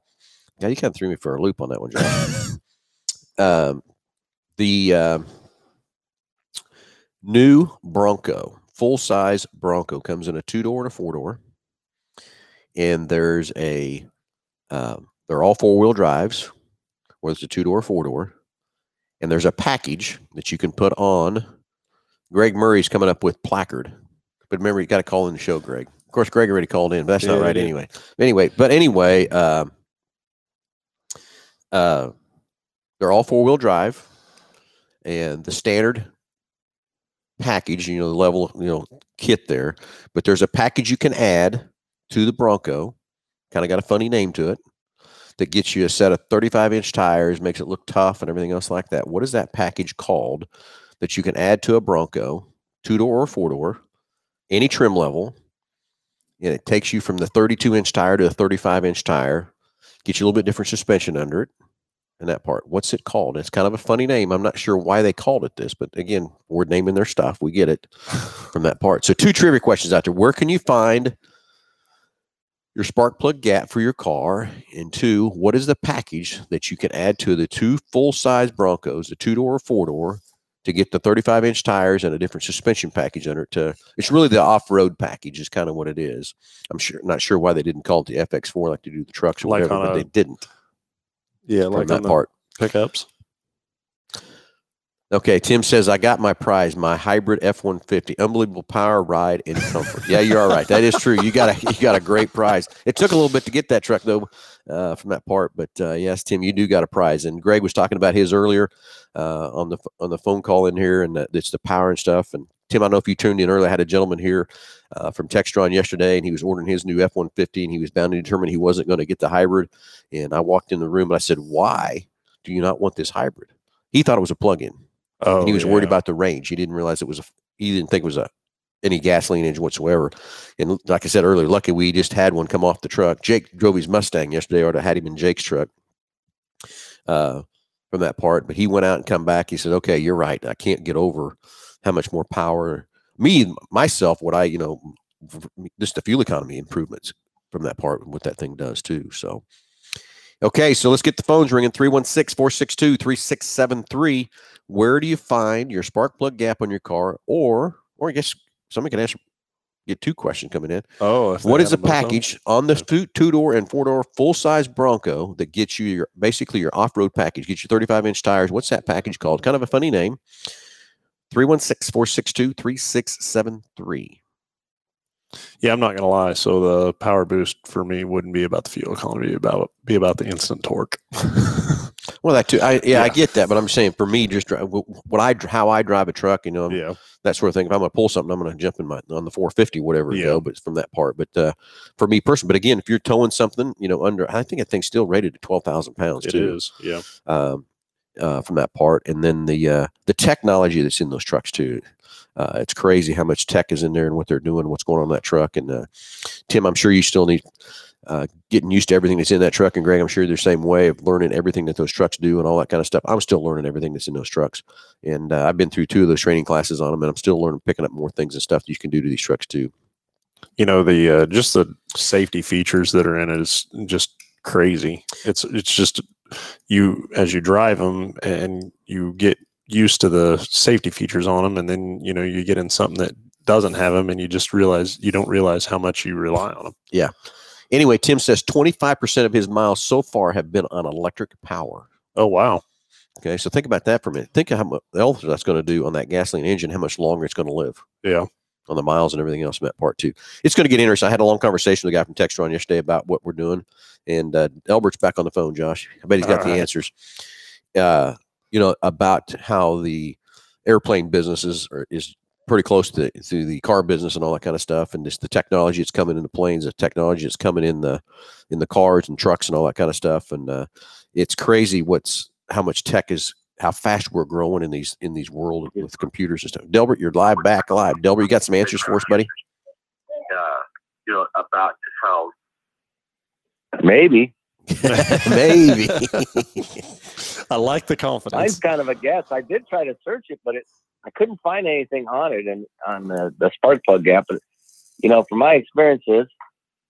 [SPEAKER 1] yeah, you kind of threw me for a loop on that one, John. um, the um new Bronco, full size Bronco, comes in a two door and a four door, and there's a um, they're all four wheel drives, whether it's a two door or four door, and there's a package that you can put on. Greg Murray's coming up with placard, but remember you got to call in the show, Greg. Of course, Greg already called in, but that's
[SPEAKER 2] Yeah,
[SPEAKER 1] not right
[SPEAKER 2] did.
[SPEAKER 1] anyway. Anyway, but anyway, um, uh, they're all four wheel drive, and the standard package, you know, the level, you know, kit there. But there's a package you can add to the Bronco. Kind of got a funny name to it that gets you a set of 35 inch tires, makes it look tough and everything else like that. What is that package called that you can add to a Bronco, two door or four door, any trim level? And it takes you from the 32 inch tire to a 35 inch tire, gets you a little bit different suspension under it in that part. What's it called? It's kind of a funny name. I'm not sure why they called it this, but again, we're naming their stuff. We get it from that part. So, two trivia questions out there. Where can you find your spark plug gap for your car? And two, what is the package that you can add to the two full size Broncos, the two door or four door, to get the 35 inch tires and a different suspension package under it? To it's really the off road package, is kind of what it is. I'm sure not sure why they didn't call it the FX4 like they do the trucks or
[SPEAKER 2] Like
[SPEAKER 1] whatever, but they didn't
[SPEAKER 2] Yeah, like
[SPEAKER 1] that part.
[SPEAKER 2] pickups.
[SPEAKER 1] Okay, Tim says I got my prize, my hybrid F one fifty, unbelievable power, ride, and comfort. Yeah, you are right. That is true. You got a you got a great prize. It took a little bit to get that truck though, uh, from that part, but uh, yes, Tim, you do got a prize. And Greg was talking about his earlier uh, on the on the phone call in here, and it's the power and stuff. And Tim, I know if you tuned in earlier. I had a gentleman here uh, from Textron yesterday, and he was ordering his new F one fifty, and he was bound to determine he wasn't going to get the hybrid. And I walked in the room and I said, "Why do you not want this hybrid?" He thought it was a plug-in.
[SPEAKER 2] Oh,
[SPEAKER 1] and he was worried about the range. He didn't realize it was a. He didn't think it was a any gasoline engine whatsoever. And like I said earlier, lucky we just had one come off the truck. Jake drove his Mustang yesterday, or I had him in Jake's truck. Uh, from that part, but he went out and come back. He said, "Okay, you're right. I can't get over how much more power. Me myself, what I you know, just the fuel economy improvements from that part, and what that thing does too. So." Okay, so let's get the phones ringing 316 462 3673 where do you find your spark plug gap on your car or or i guess somebody can answer get two questions coming in
[SPEAKER 2] Oh,
[SPEAKER 1] what is the
[SPEAKER 2] them both on?
[SPEAKER 1] package on the two, two door and four door full size bronco that gets you your basically your off-road package gets you 35 inch tires what's that package called kind of a funny name 316-462-3673
[SPEAKER 2] Yeah, I'm not gonna lie. So the power boost for me wouldn't be about the fuel economy, it'd about be about the instant torque.
[SPEAKER 1] Well, that too. I yeah, I get that, but I'm saying for me, just what I how I drive a truck, you know,
[SPEAKER 2] yeah,
[SPEAKER 1] that sort of thing. If I'm going to pull something, I'm going to jump in my on the 450, whatever,
[SPEAKER 2] Yeah.
[SPEAKER 1] go. But it's from that part. But uh, for me personally, but again, if you're towing something, you know, under, I think that thing's still rated at 12,000 pounds
[SPEAKER 2] it
[SPEAKER 1] too.
[SPEAKER 2] is. Yeah,
[SPEAKER 1] um, uh, from that part, and then the uh, the technology that's in those trucks too. Uh, it's crazy how much tech is in there and what they're doing, what's going on in that truck. And uh, Tim, I'm sure you still need uh, getting used to everything that's in that truck. And Greg, I'm sure you're the same way of learning everything that those trucks do and all that kind of stuff. I'm still learning everything that's in those trucks, and uh, I've been through two of those training classes on them, and I'm still learning, picking up more things and stuff that you can do to these trucks too.
[SPEAKER 2] you know the just the safety features that are in it is just crazy. It's it's just you as you drive them and you get used to the safety features on them, and then you know you get in something that doesn't have them, and you just realize you don't realize how much you rely on them. Yeah.
[SPEAKER 1] Anyway, Tim says 25% of his miles so far have been on electric power.
[SPEAKER 2] Oh wow,
[SPEAKER 1] Okay, so think about that for a minute. Think of how much else that's going to do on that gasoline engine, how much longer it's going to live
[SPEAKER 2] yeah,
[SPEAKER 1] on the miles and everything else in that part too. It's going to get interesting. I had a long conversation with a guy from Textron yesterday about what we're doing, and uh, Delbert's back on the phone. Josh, I bet he's got
[SPEAKER 2] All
[SPEAKER 1] the
[SPEAKER 2] right.
[SPEAKER 1] answers. Uh, you know about how the airplane businesses are, is pretty close to to the car business and all that kind of stuff, and just the technology that's coming in the planes, the technology that's coming in the in the cars and trucks and all that kind of stuff, and uh, it's crazy what's how much tech is how fast we're growing in these in these world with computers and stuff. Delbert, you're live back live. Delbert, you got some answers for us, buddy?
[SPEAKER 4] Uh, you know about how maybe
[SPEAKER 1] Maybe.
[SPEAKER 2] I like the confidence.
[SPEAKER 4] mine's
[SPEAKER 2] confidence.
[SPEAKER 4] kind of a guess. I did try to search it, but it I couldn't find anything on it and on the, the spark plug gap. But you know, from my experiences,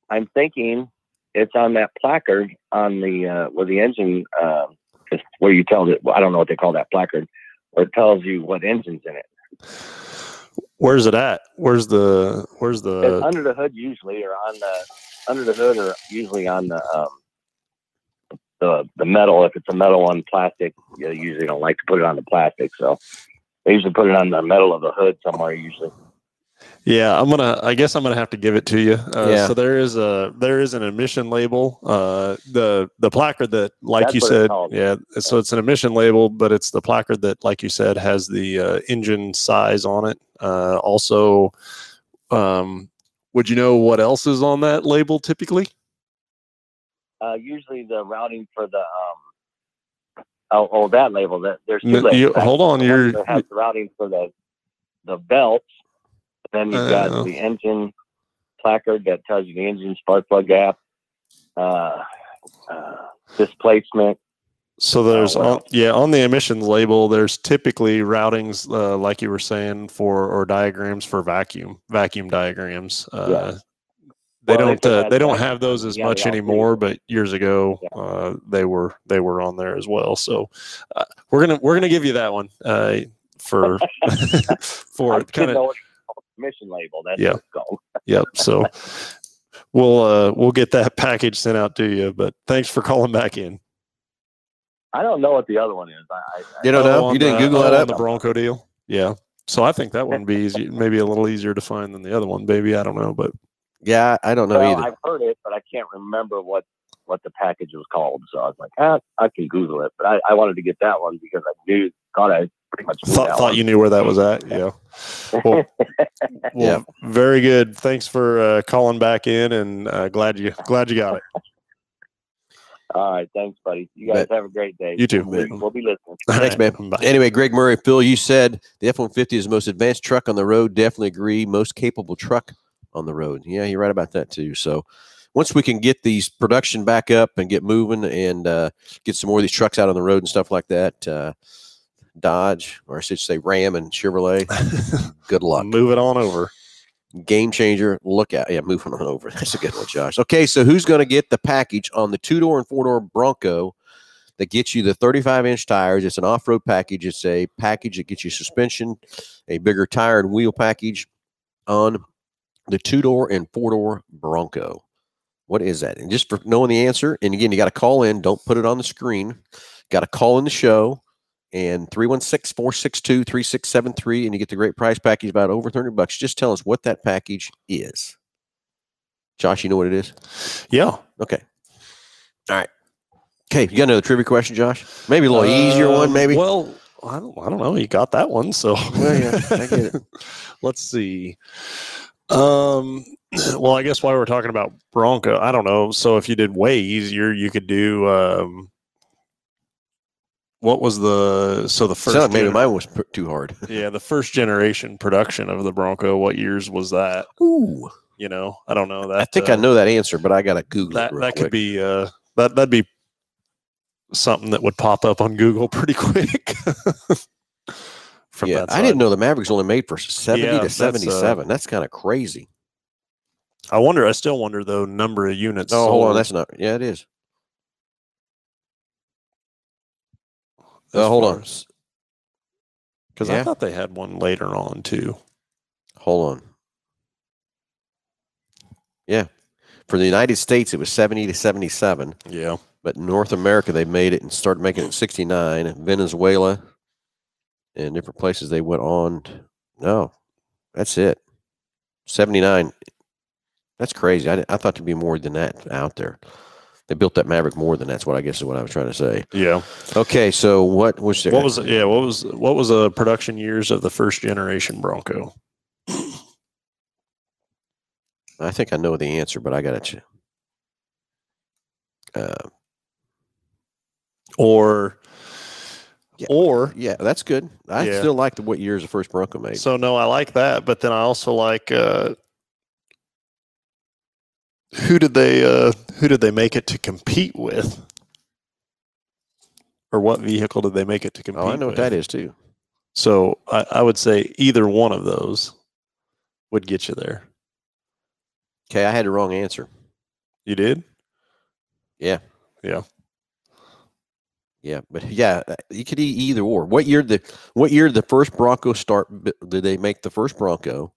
[SPEAKER 4] I'm thinking it's on that placard on the uh, where the engine uh, is where you tell it. Well, I don't know what they call that placard, where it tells you what engine's in it.
[SPEAKER 2] Where's it at? Where's the Where's the?
[SPEAKER 4] it's
[SPEAKER 2] the
[SPEAKER 4] under the hood usually, or on the under the hood, or usually on the um, the the metal. If it's a metal on plastic, you usually don't like to put it on the plastic, so they usually put it on the metal of the hood somewhere. Usually,
[SPEAKER 2] Yeah, I'm gonna. I guess I'm gonna have to give it to you. Uh,
[SPEAKER 1] Yeah.
[SPEAKER 2] So there is a there is an emission label. Uh, the the placard that, like
[SPEAKER 4] That's
[SPEAKER 2] you said, yeah. So it's an emission label, but it's the placard that, like you said, has the uh, engine size on it. Uh, also, um, would you know what else is on that label typically?
[SPEAKER 4] uh, usually the routing for the um, oh, oh that label that there's two labels.
[SPEAKER 2] you- hold on, you're-
[SPEAKER 4] that has the routing for the the belts. Then you've got the engine placard that tells you the engine spark plug gap, uh, uh, displacement.
[SPEAKER 2] So there's
[SPEAKER 4] what
[SPEAKER 2] on, yeah on the emissions label. There's typically routings, uh, like you were saying, for or diagrams for vacuum vacuum diagrams. Uh, They
[SPEAKER 4] Well,
[SPEAKER 2] don't uh, they don't have those as much
[SPEAKER 4] they all do.
[SPEAKER 2] anymore, but years ago
[SPEAKER 4] Yeah.
[SPEAKER 2] uh, they were they were on there as well. So uh, we're gonna we're gonna give you that one uh, for for kind of
[SPEAKER 4] mission label. That's
[SPEAKER 2] Yeah. yep. So we'll uh, we'll get that package sent out to you. But thanks for calling back in.
[SPEAKER 4] I don't know what the other one is. I, I,
[SPEAKER 1] You don't
[SPEAKER 2] Oh,
[SPEAKER 1] know? You didn't
[SPEAKER 2] the-
[SPEAKER 1] Google
[SPEAKER 2] oh,
[SPEAKER 1] that up?
[SPEAKER 2] the Bronco deal. Yeah. So I think that one would be easy, maybe a little easier to find than the other one. Maybe I don't know, but
[SPEAKER 1] Yeah, I don't know
[SPEAKER 4] well,
[SPEAKER 1] either.
[SPEAKER 4] I've heard it, but I can't remember what what the package was called. So I was like, ah, I can Google it. But I, I wanted to get that one because I knew, thought I pretty much knew
[SPEAKER 2] thought, thought
[SPEAKER 4] one.
[SPEAKER 2] you knew where that was at. Yeah. Well,
[SPEAKER 1] Yeah.
[SPEAKER 2] very good. Thanks for uh, calling back in, and uh, glad you glad you got it.
[SPEAKER 4] All right, thanks, buddy. You guys
[SPEAKER 1] Bet.
[SPEAKER 4] have a great day.
[SPEAKER 2] You too.
[SPEAKER 4] We'll, we'll be listening.
[SPEAKER 1] Thanks, man.
[SPEAKER 2] Bye.
[SPEAKER 1] Anyway, Greg Murray, Phil, you said the F one fifty is the most advanced truck on the road. Definitely agree. Most capable truck on the road. Yeah, you're right about that too. So once we can get these production back up and get moving and uh, get some more of these trucks out on the road and stuff like that, uh, Dodge or I should say Ram and Chevrolet, good luck.
[SPEAKER 2] Move it on over.
[SPEAKER 1] Game changer. Look out. Yeah, moving on over. That's a good one, Josh. Okay, so who's going to get the package on the two door and four door Bronco that gets you the 35 inch tires? It's an off road package. It's a package that gets you suspension, a bigger tire and wheel package on the two door and four door Bronco. What is that? And just for knowing the answer, and again, you got to call in. Don't put it on the screen. Got to call in the show and 316-462-3673 and you get the great price package about over 30 bucks just tell us what that package is Josh, you know what it is?
[SPEAKER 2] Yeah.
[SPEAKER 1] Okay. All right. Okay, you got another trivia question, Josh? Maybe a little easier one, maybe.
[SPEAKER 2] Well, I don't, I don't know. You got that one, so
[SPEAKER 1] Well, yeah, I get it.
[SPEAKER 2] let's see. Um, well, I guess while we're talking about Bronco, I don't know. So if you did way easier, you could do. Um, what was the so the first?
[SPEAKER 1] Sound maybe mine was p- too hard.
[SPEAKER 2] yeah, the first generation production of the Bronco. What years was that?
[SPEAKER 1] Ooh,
[SPEAKER 2] You know, I don't know that.
[SPEAKER 1] I think I
[SPEAKER 2] uh,
[SPEAKER 1] know that answer, but I got to Google
[SPEAKER 2] that that
[SPEAKER 1] quick.
[SPEAKER 2] could be uh that that'd be something that would pop up on Google pretty quick. From
[SPEAKER 1] yeah, I didn't know the Mavericks only made for seventy
[SPEAKER 2] Yeah,
[SPEAKER 1] to
[SPEAKER 2] that's, uh,
[SPEAKER 1] seventy-seven. That's kind of crazy.
[SPEAKER 2] I wonder. I still wonder though. Number of units.
[SPEAKER 1] Oh, hold on, that's not. Yeah, it is. Uh, hold on,
[SPEAKER 2] because
[SPEAKER 1] Yeah.
[SPEAKER 2] I thought they had one later on too.
[SPEAKER 1] hold on. Yeah, for the United States, it was seventy to seventy-seven.
[SPEAKER 2] Yeah,
[SPEAKER 1] but North America they made it and started making it in 69 Venezuela and different places they went on no that's it 79 that's crazy I, I thought there'd be more than that out there they built that Maverick more than that's what I guess is what I was trying to say
[SPEAKER 2] yeah.
[SPEAKER 1] okay so what was there
[SPEAKER 2] What was yeah? What was what was the production years of the first generation Bronco?
[SPEAKER 1] I think I know the answer but I gotta ch- uh,
[SPEAKER 2] Or
[SPEAKER 1] Yeah.
[SPEAKER 2] or
[SPEAKER 1] yeah that's good I
[SPEAKER 2] Yeah.
[SPEAKER 1] still like the what years the first Bronco made
[SPEAKER 2] So no, I like that, but then I also like uh who did they uh who did they make it to compete with? Or what vehicle did they make it to compete
[SPEAKER 1] oh I know what that is too
[SPEAKER 2] So I, I would say either one of those would get you there.
[SPEAKER 1] okay I had the wrong answer
[SPEAKER 2] You did?
[SPEAKER 1] Yeah.
[SPEAKER 2] Yeah.
[SPEAKER 1] Yeah, but yeah, uh, you could e- either or. What year the what year did the first Bronco start? Did they make the first Bronco?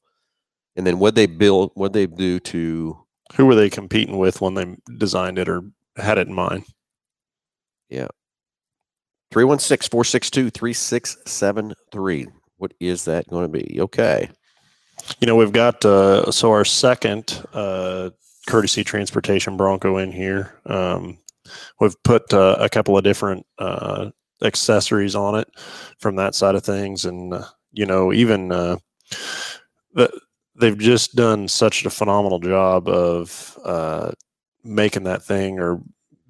[SPEAKER 1] And then what they build? What they do to?
[SPEAKER 2] Who were they competing with when they designed it or had it in mind?
[SPEAKER 1] 316-462-3673. What is that going to be? Okay.
[SPEAKER 2] You know, we've got uh, so our second uh, courtesy transportation Bronco in here. Um, we've put uh, a couple of different uh, accessories on it from that side of things, and uh, you know, even uh, the, they've just done such a phenomenal job of uh, making that thing or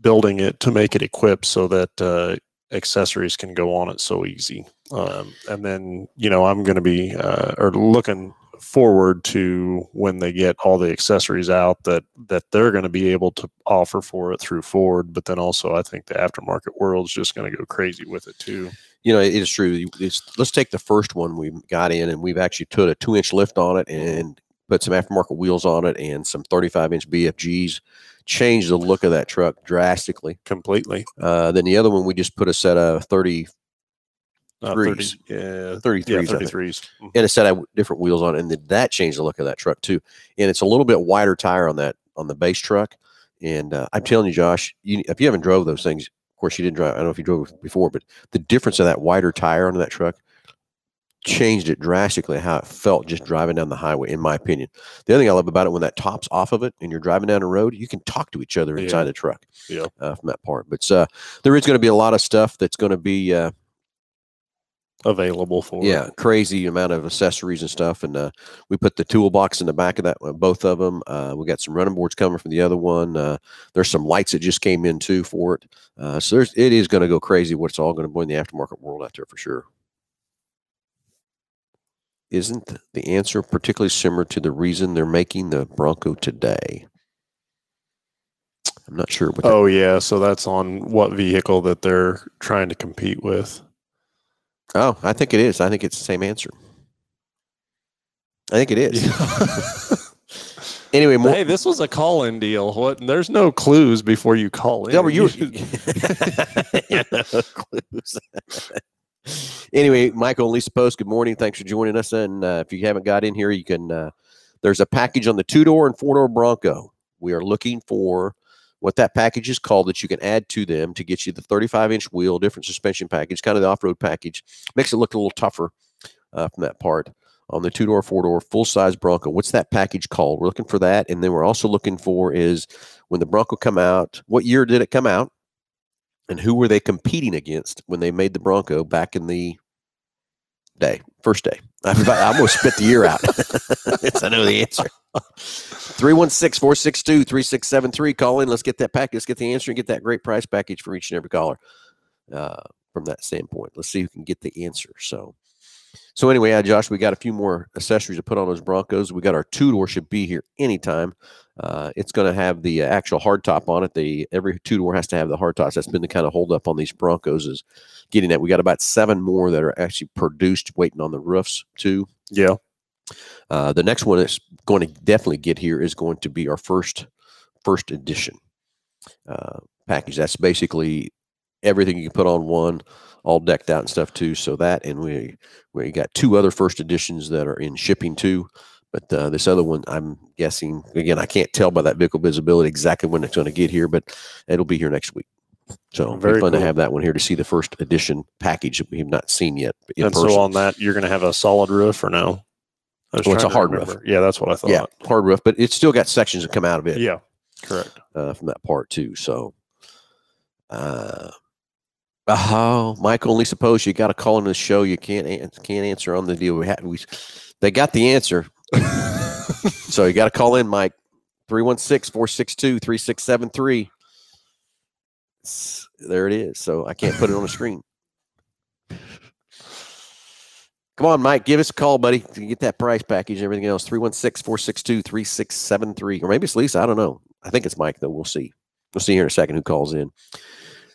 [SPEAKER 2] building it to make it equipped so that uh, accessories can go on it so easy. Um, and then, you know, I'm going to be uh, or looking forward to when they get all the accessories out that that they're going to be able to offer for it through Ford. But then also, I think the aftermarket world's just going to go crazy with it too.
[SPEAKER 1] You know, it is true. It's, let's take the first one we got in, and we've actually put a two inch lift on it and put some aftermarket wheels on it and some 35 inch BFGs. Changed the look of that truck drastically.
[SPEAKER 2] Completely.
[SPEAKER 1] Uh, then the other one, we just put a set of 30,
[SPEAKER 2] Uh,
[SPEAKER 1] Threes.
[SPEAKER 2] 30, yeah,
[SPEAKER 1] 33s.
[SPEAKER 2] yeah,
[SPEAKER 1] I think.
[SPEAKER 2] 33s. Mhm.
[SPEAKER 1] and a set of different wheels on it, and then that changed the look of that truck too. And it's a little bit wider tire on that on the base truck. And uh, I'm telling you, Josh, you, if you haven't drove those things, course you didn't drive. I don't know if you drove before, but the difference of that wider tire on that truck changed it drastically how it felt just driving down the highway, in my opinion. The other thing I love about it when that top's off of it and you're driving down the road, you can talk to each other
[SPEAKER 2] Yeah.
[SPEAKER 1] inside the truck.
[SPEAKER 2] Yeah.
[SPEAKER 1] Uh, from that part, but uh, there is going to be a lot of stuff that's going to be. Uh,
[SPEAKER 2] Available for
[SPEAKER 1] yeah crazy amount of accessories and stuff and uh, we put the toolbox in the back of that one both of them uh, we got some running boards coming from the other one uh, there's some lights that just came in too for it uh, so there's it is going to go crazy what it's all going to be in the aftermarket world out there for sure. Isn't the answer particularly similar to the reason they're making the bronco today? I'm not sure what
[SPEAKER 2] Oh yeah, so that's on what vehicle that they're trying to compete with.
[SPEAKER 1] Oh i think it is i think it's the same answer i think it is anyway more
[SPEAKER 2] hey, this was a call-in deal. What? There's no clues before you call in.
[SPEAKER 1] Yeah, but you Yeah, no clues. anyway, Michael and Lisa Post, good morning. Thanks for joining us. And uh, if you haven't got in here, you can. Uh, there's a package on the two door and four door Bronco. We are looking for what that package is called that you can add to them to get you the 35 inch wheel, different suspension package, kind of the off road package. Makes it look a little tougher uh, from that part. on the two door, four door, full size Bronco. What's that package called? We're looking for that, and then we're also looking for is when the Bronco come out. What year did it come out? And who were they competing against when they made the Bronco back in the day, first day? I'm I almost spit the year out. I know the answer. 316 462 3673. Call in. Let's get that package. Let's get the answer and get that great price package for each and every caller uh, from that standpoint. Let's see who can get the answer. So, so anyway, yeah, Josh, we got a few more accessories to put on those Broncos. We got our two door should be here anytime. Uh, it's going to have the actual hardtop on it. The every two door has to have the hardtops. That's been the kind of hold up on these Broncos is getting that. We got about seven more that are actually produced, waiting on the roofs too.
[SPEAKER 2] Yeah.
[SPEAKER 1] Uh, the next one that's going to definitely get here is going to be our first first edition uh, package. That's basically everything you can put on one, all decked out and stuff too. So that, and we we got two other first editions that are in shipping too. But uh, this other one, I'm guessing again, I can't tell by that vehicle visibility exactly when it's going to get here, but it'll be here next week. So
[SPEAKER 2] Very
[SPEAKER 1] fun to have that one here to see the first edition package that we have not seen yet.
[SPEAKER 2] and
[SPEAKER 1] person.
[SPEAKER 2] so on that, you're going to have a solid roof or no?
[SPEAKER 1] Well, it's a hard roof.
[SPEAKER 2] Yeah, that's what I thought.
[SPEAKER 1] yeah, hard roof, but it's still got sections that come out of it.
[SPEAKER 2] Yeah. Correct.
[SPEAKER 1] uh, from that part too. So, uh, oh, Michael, only suppose you got to call into the show. You can't an- can't answer on the deal. We had we they got the answer, so you got to call in, Mike. 316-462-3673. There it is. So I can't put it on the screen. Come on, Mike. Give us a call, buddy, to get that price package and everything else. 316 462 3673. Or maybe it's Lisa. I don't know. I think it's Mike, though. We'll see. We'll see here in a second who calls in.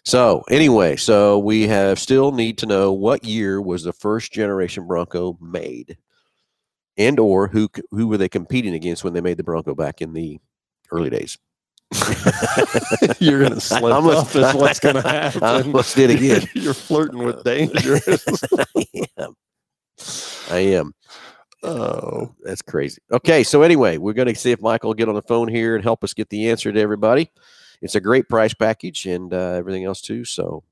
[SPEAKER 1] So, anyway, so we have still need to know what year was the first generation Bronco made, and or who who were they competing against when they made the Bronco back in the early days.
[SPEAKER 2] You're going to slip
[SPEAKER 1] almost-
[SPEAKER 2] up is what's going to
[SPEAKER 1] I
[SPEAKER 2] happen.
[SPEAKER 1] almost did again.
[SPEAKER 2] You're flirting with danger.
[SPEAKER 1] I am. I am.
[SPEAKER 2] oh.
[SPEAKER 1] That's crazy. Okay, so anyway, we're going to see if Michael will get on the phone here and help us get the answer to everybody. It's a great price package and uh, everything else too. So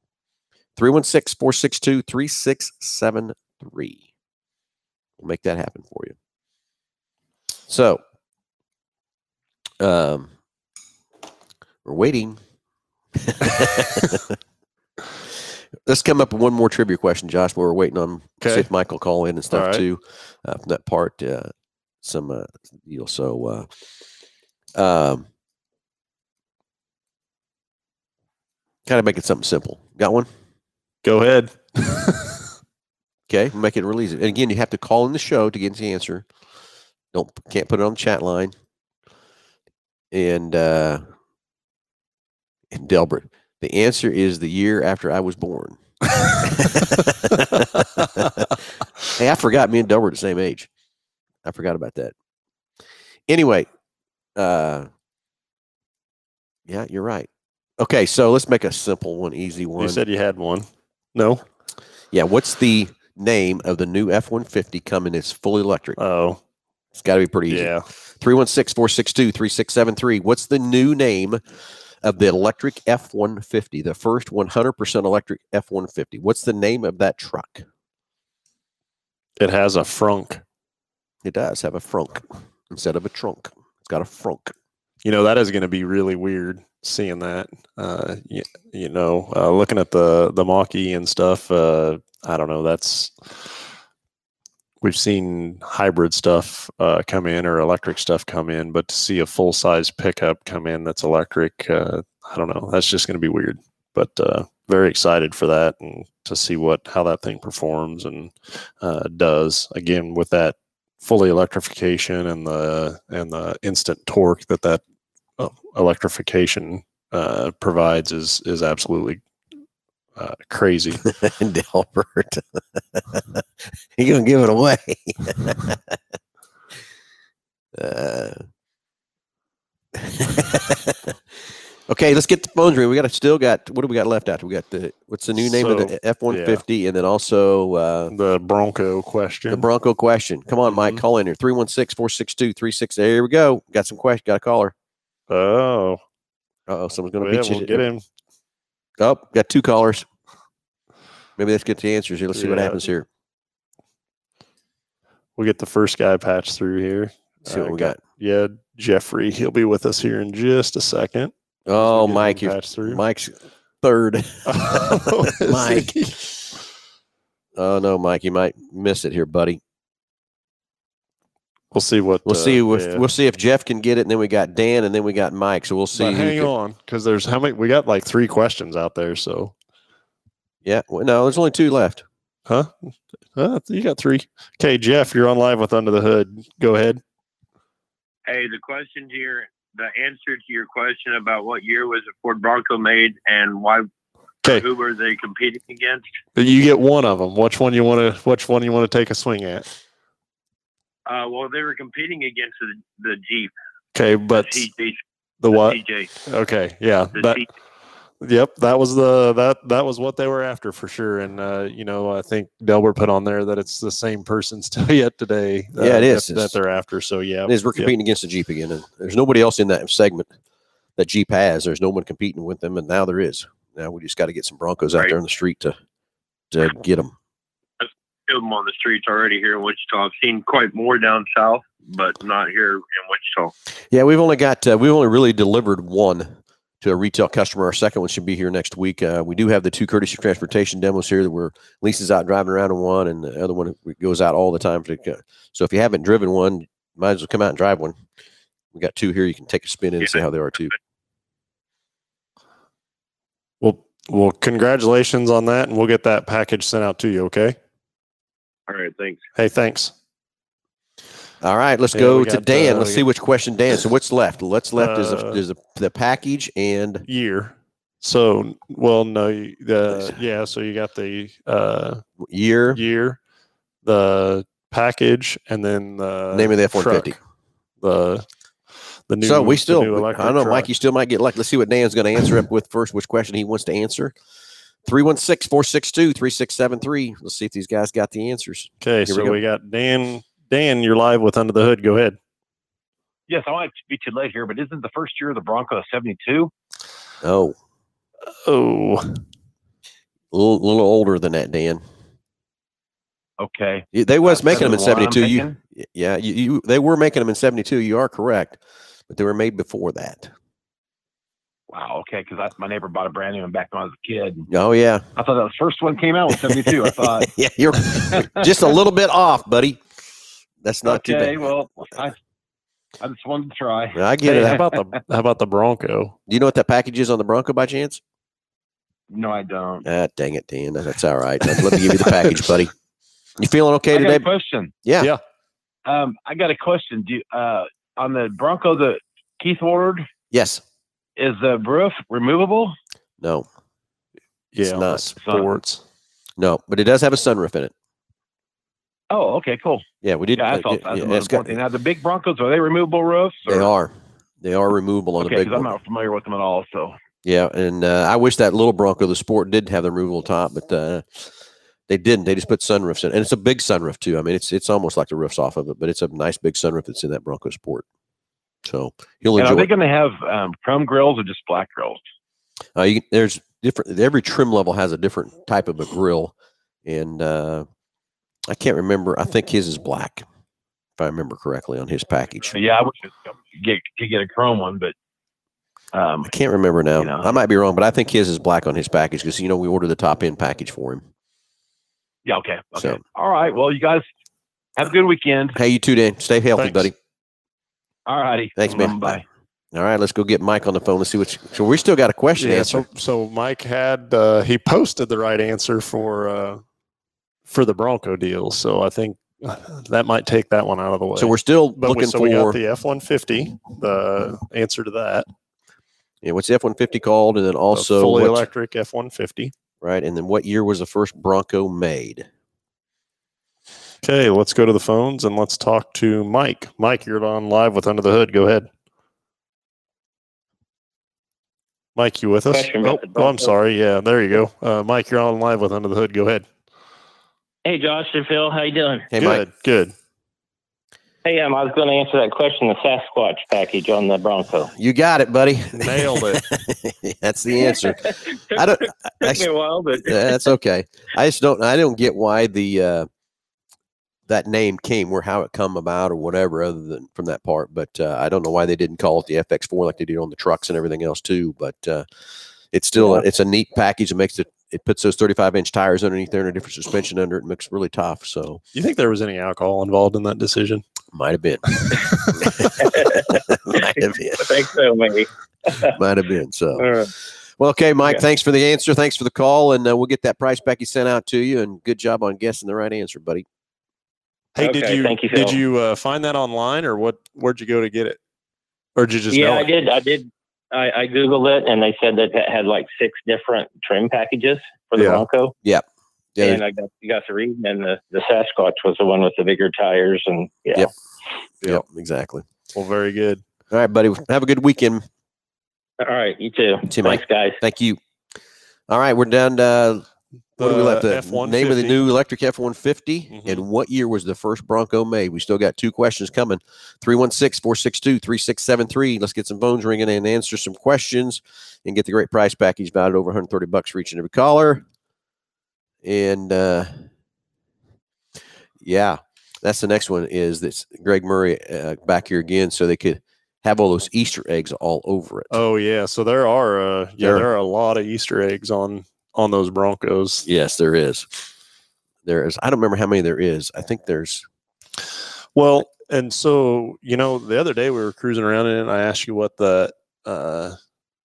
[SPEAKER 1] 316 462 3673. We'll make that happen for you. So, um, we're waiting. Let's come up with one more trivia question, Josh. While we're waiting on see
[SPEAKER 2] Okay.
[SPEAKER 1] if Michael call in and stuff
[SPEAKER 2] right.
[SPEAKER 1] too uh, from that part. Uh, some uh, deal. So, uh, um, kind of make it something simple. Got one?
[SPEAKER 2] Go ahead.
[SPEAKER 1] Okay, make it real easy. And again, you have to call in the show to get the answer. Don't can't put it on the chat line. And uh and Delbert, the answer is the year after I was born. hey, I forgot me and Delbert are the same age. I forgot about that. Anyway, uh yeah, you're right. Okay, so let's make a simple one, easy one.
[SPEAKER 2] you said you had one. No.
[SPEAKER 1] Yeah, what's the name of the new F one fifty coming? It's fully electric.
[SPEAKER 2] Oh,
[SPEAKER 1] It's got to be pretty easy.
[SPEAKER 2] yeah.
[SPEAKER 1] 316 462 3673. What's the new name of the electric F 150, the first 100% electric F 150? What's the name of that truck?
[SPEAKER 2] It has a frunk.
[SPEAKER 1] It does have a frunk instead of a trunk. It's got a frunk.
[SPEAKER 2] You know that is going to be really weird seeing that. Uh, you, you know, uh, looking at the the Mach-E and stuff. Uh, I don't know. That's we've seen hybrid stuff uh, come in or electric stuff come in, but to see a full size pickup come in that's electric, uh, I don't know. That's just going to be weird. But uh, very excited for that and to see what how that thing performs and uh, does. Again, with that fully electrification and the and the instant torque that that electrification uh, provides is is absolutely uh, crazy.
[SPEAKER 1] Delbert. You're going to give it away. uh, okay, let's get the phones ring. We got still got what do we got left after? We got the what's the new name of the F one fifty, and then also uh,
[SPEAKER 2] the Bronco question.
[SPEAKER 1] the Bronco question. Come on, Mike,
[SPEAKER 2] Mhm.
[SPEAKER 1] call in here 316 462 36. There we go. Got some question. Got a caller.
[SPEAKER 2] Oh,
[SPEAKER 1] oh, someone's going to
[SPEAKER 2] yeah,
[SPEAKER 1] beat you.
[SPEAKER 2] we'll get him.
[SPEAKER 1] Oh, got two callers. Maybe let's get the answers here. Let's see what happens here.
[SPEAKER 2] we'll get the first guy patched through here.
[SPEAKER 1] See what
[SPEAKER 2] Uh,
[SPEAKER 1] we got.
[SPEAKER 2] Yeah, Jeffrey. He'll be with us here in just a second.
[SPEAKER 1] Oh,
[SPEAKER 2] him
[SPEAKER 1] Mike. Mike's third.
[SPEAKER 2] Is
[SPEAKER 1] Mike. Oh no, Mike, you might miss it here, buddy.
[SPEAKER 2] We'll see what.
[SPEAKER 1] We'll
[SPEAKER 2] uh,
[SPEAKER 1] see. If,
[SPEAKER 2] yeah.
[SPEAKER 1] We'll see if Jeff can get it, and then we got Dan, and then we got Mike. So we'll see.
[SPEAKER 2] But hang
[SPEAKER 1] can-
[SPEAKER 2] on, because there's how many? We got like three questions out there. So,
[SPEAKER 1] Yeah. Well, no, there's only two left.
[SPEAKER 2] huh? Uh, you got three. Okay, Jeff, you're on live with Under the Hood. Go ahead.
[SPEAKER 5] Hey, the question here, the answer to your question about what year was the Ford Bronco made and why
[SPEAKER 2] Okay,
[SPEAKER 5] who were they competing against?
[SPEAKER 2] you get one of them. Which one you want to? Which one you want to take a swing at?
[SPEAKER 5] Uh, well, they were competing against the, the Jeep,
[SPEAKER 2] Okay,
[SPEAKER 5] the
[SPEAKER 2] but
[SPEAKER 5] TJ,
[SPEAKER 2] the what?
[SPEAKER 5] TJ,
[SPEAKER 2] Okay, yeah,
[SPEAKER 5] the
[SPEAKER 2] that, Yep, that was the that that was what they were after for sure. And uh, you know, I think Delbert put on there that it's the same person still yet today. uh,
[SPEAKER 1] Yeah, it is.
[SPEAKER 2] that, that they're after. So yeah,
[SPEAKER 1] It is. We're
[SPEAKER 2] yep.
[SPEAKER 1] competing against the Jeep again, and there's nobody else in that segment that Jeep has. There's no one competing with them, and now there is. Now we just got to get some Broncos out
[SPEAKER 5] Right.
[SPEAKER 1] there in the street to to get them.
[SPEAKER 5] Killed them on the streets already here in Wichita. I've seen quite more down south, but not here in Wichita.
[SPEAKER 1] Yeah, we've only got uh, we've only really delivered one to a retail customer. Our second one should be here next week. Uh, we do have the two courtesy transportation demos here that we're Lisa's out driving around in one, and the other one goes out all the time. So if you haven't driven one, might as well come out and drive one. We got two here. You can take a spin in and see how they are too.
[SPEAKER 2] Well, well, congratulations on that, and we'll get that package sent out to you. Okay.
[SPEAKER 5] All right, thanks.
[SPEAKER 2] Hey, thanks.
[SPEAKER 1] All right, let's
[SPEAKER 2] Yeah,
[SPEAKER 1] go to Dan.
[SPEAKER 2] uh,
[SPEAKER 1] let's
[SPEAKER 2] we
[SPEAKER 1] see which question Dan. So what's left? What's left is, a,
[SPEAKER 2] Uh,
[SPEAKER 1] is a, the package and
[SPEAKER 2] Year. So, well, no, the yeah. So you got the uh,
[SPEAKER 1] year.
[SPEAKER 2] year, the package, and then the
[SPEAKER 1] Name of the F-150.
[SPEAKER 2] The the new.
[SPEAKER 1] so we still,
[SPEAKER 2] new
[SPEAKER 1] I don't know,
[SPEAKER 2] truck.
[SPEAKER 1] Mike. You still might get lucky. Let's see what Dan's going to answer up with first. Which question he wants to answer? 316 462 3673. Let's see if these guys got the answers.
[SPEAKER 2] Okay,
[SPEAKER 1] we
[SPEAKER 2] so
[SPEAKER 1] go.
[SPEAKER 2] we got Dan. Dan, you're live with Under the Hood. Go ahead.
[SPEAKER 6] Yes, I want to be too late here, but isn't the first year of the Bronco 72?
[SPEAKER 1] Oh,
[SPEAKER 2] Oh,
[SPEAKER 1] a little, little older than that, Dan.
[SPEAKER 6] Okay.
[SPEAKER 1] Y- They was
[SPEAKER 6] Uh,
[SPEAKER 1] making them in 72. You, yeah, you, you, they were making them in 72. You are correct, but they were made before that.
[SPEAKER 6] Wow. Okay. Because my neighbor bought a brand new one back when I was a kid.
[SPEAKER 1] Oh, yeah.
[SPEAKER 6] I thought that the first one came out with 72. I thought,
[SPEAKER 1] yeah, you're just a little bit off, buddy. That's not too bad.
[SPEAKER 6] well, I, I just wanted to try.
[SPEAKER 1] I get it.
[SPEAKER 2] how about the how about the Bronco?
[SPEAKER 1] Do you know what that package is on the Bronco by chance?
[SPEAKER 6] No, I don't.
[SPEAKER 1] Ah, dang it, Dan. That's all right. Let me give you the package, buddy. You feeling okay
[SPEAKER 6] I got a
[SPEAKER 1] today?
[SPEAKER 6] question.
[SPEAKER 1] Yeah.
[SPEAKER 2] Yeah.
[SPEAKER 6] Um, I got a question. Do you, uh, on the Bronco the Keith Ward.
[SPEAKER 1] Yes.
[SPEAKER 6] Is the roof removable?
[SPEAKER 1] No.
[SPEAKER 2] Yeah,
[SPEAKER 1] It's not.
[SPEAKER 2] sports.
[SPEAKER 1] No. But it does have a sunroof in it.
[SPEAKER 6] Oh, okay, cool.
[SPEAKER 1] Yeah, we did.
[SPEAKER 6] Yeah,
[SPEAKER 1] uh,
[SPEAKER 6] I thought
[SPEAKER 1] yeah,
[SPEAKER 6] that's
[SPEAKER 1] yeah, it's got-
[SPEAKER 6] Now, the big Broncos are they removable roofs?
[SPEAKER 1] they are. They are removable on
[SPEAKER 6] Okay,
[SPEAKER 1] the big
[SPEAKER 6] because I'm not familiar with them at all. So
[SPEAKER 1] Yeah, and uh, I wish that little Bronco, the Sport, did have the removable top, but uh, they didn't. They just put sunroofs in, and it's a big sunroof too. I mean, it's it's almost like the roof's off of it, but it's a nice big sunroof that's in that Bronco Sport. So you'll
[SPEAKER 6] and are they going to have um, chrome grills or just black grills?
[SPEAKER 1] Uh, you, there's different. Every trim level has a different type of a grill, and uh, I can't remember. I think his is black, if I remember correctly on his package.
[SPEAKER 6] Yeah, I wish could get could get a chrome one, but um,
[SPEAKER 1] I can't remember now.
[SPEAKER 6] You know.
[SPEAKER 1] I might be wrong, but I think his is black on his package because you know we ordered the top end package for him.
[SPEAKER 6] yeah, okay, okay,
[SPEAKER 1] So-
[SPEAKER 6] all right. Well, you guys have a good weekend.
[SPEAKER 1] Hey, you too, Dan. Stay healthy,
[SPEAKER 2] Thanks.
[SPEAKER 1] buddy.
[SPEAKER 6] All righty,
[SPEAKER 1] Thanks, man.
[SPEAKER 6] Bye.
[SPEAKER 1] All right, let's go get Mike on the phone. Let's see what. So we still got a question to
[SPEAKER 2] Yeah,
[SPEAKER 1] answer.
[SPEAKER 2] so so Mike had uh, he posted the right answer for uh, for the Bronco deal. So I think that might take that one out of the way.
[SPEAKER 1] So we're still
[SPEAKER 2] but we,
[SPEAKER 1] looking
[SPEAKER 2] so we got
[SPEAKER 1] for
[SPEAKER 2] the F one fifty, the answer to that.
[SPEAKER 1] yeah, what's the F one fifty called, and then
[SPEAKER 2] the
[SPEAKER 1] also
[SPEAKER 2] fully
[SPEAKER 1] what's-
[SPEAKER 2] electric F one fifty.
[SPEAKER 1] right, and then what year was the first Bronco made?
[SPEAKER 2] Okay, let's go to the phones and let's talk to Mike. Mike, you're on live with Under the Hood. Go ahead. Mike, you with us? Oh, oh, I'm sorry. Yeah, there you go. Uh, Mike, you're on live with Under the Hood. Go ahead.
[SPEAKER 7] Hey, Josh and Phil, how you doing?
[SPEAKER 1] Hey,
[SPEAKER 2] good,
[SPEAKER 1] Mike.
[SPEAKER 2] good.
[SPEAKER 7] Hey, um, I was going to answer that question, the Sasquatch package on the Bronco.
[SPEAKER 1] You got it, buddy.
[SPEAKER 2] Nailed it.
[SPEAKER 1] That's the answer. I don't. I,
[SPEAKER 7] Took me a while, but
[SPEAKER 1] Yeah, that's okay. I just don't. I don't get why the uh, that name came, where how it come about or whatever, other than from that part. But uh, I don't know why they didn't call it the FX4 like they did on the trucks and everything else too. But uh, it's still it's a neat package. It makes it it puts those 35 inch tires underneath there and a different suspension under it. and Makes it really tough. So
[SPEAKER 2] You think there was any alcohol involved in that decision?
[SPEAKER 1] might have been, might have been,
[SPEAKER 7] I think so, maybe.
[SPEAKER 1] might have been. So. Well, okay, Mike.
[SPEAKER 7] Yeah.
[SPEAKER 1] Thanks for the answer. Thanks for the call, and uh, we'll get that price Becky sent out to you. And good job on guessing the right answer, buddy.
[SPEAKER 2] Hey, did you,
[SPEAKER 7] thank you,
[SPEAKER 2] did you uh, find that online or what? Where'd you go to get it? Or did you just
[SPEAKER 7] yeah,
[SPEAKER 2] know
[SPEAKER 7] I
[SPEAKER 2] it?
[SPEAKER 7] did. I did. I, I googled it, and they said that it had like six different trim packages for the
[SPEAKER 2] Yeah.
[SPEAKER 7] Bronco.
[SPEAKER 1] Yeah, Yeah.
[SPEAKER 7] and I got you got to read, and the, the Sasquatch was the one with the bigger tires, and yeah.
[SPEAKER 1] Yep. Yep, exactly.
[SPEAKER 2] Well, very good.
[SPEAKER 1] All right, buddy. Have a good weekend.
[SPEAKER 7] All right, you too.
[SPEAKER 1] See you, Mike.
[SPEAKER 7] Thanks, guys.
[SPEAKER 1] Thank you. All right, we're down to uh, what do we left?
[SPEAKER 2] The
[SPEAKER 1] The
[SPEAKER 2] F-150.
[SPEAKER 1] name of the new electric F one fifty,
[SPEAKER 2] Mhm.
[SPEAKER 1] and what year was the first Bronco made? We still got two questions coming. 316-462-3673. Let's get some phones ringing and answer some questions, and get the great price package valued over one hundred thirty bucks for each and every caller. And uh, yeah, that's the next one. Is this Greg Murray uh, back here again, so they could have all those Easter eggs all over it.
[SPEAKER 2] Oh yeah, so there are uh, yeah
[SPEAKER 1] There-
[SPEAKER 2] there are a lot of Easter eggs on on those Broncos.
[SPEAKER 1] Yes, there is. There is. I don't remember how many there is. I think there's.
[SPEAKER 2] Well, and so you know, the other day we were cruising around in it, and I asked you what the uh,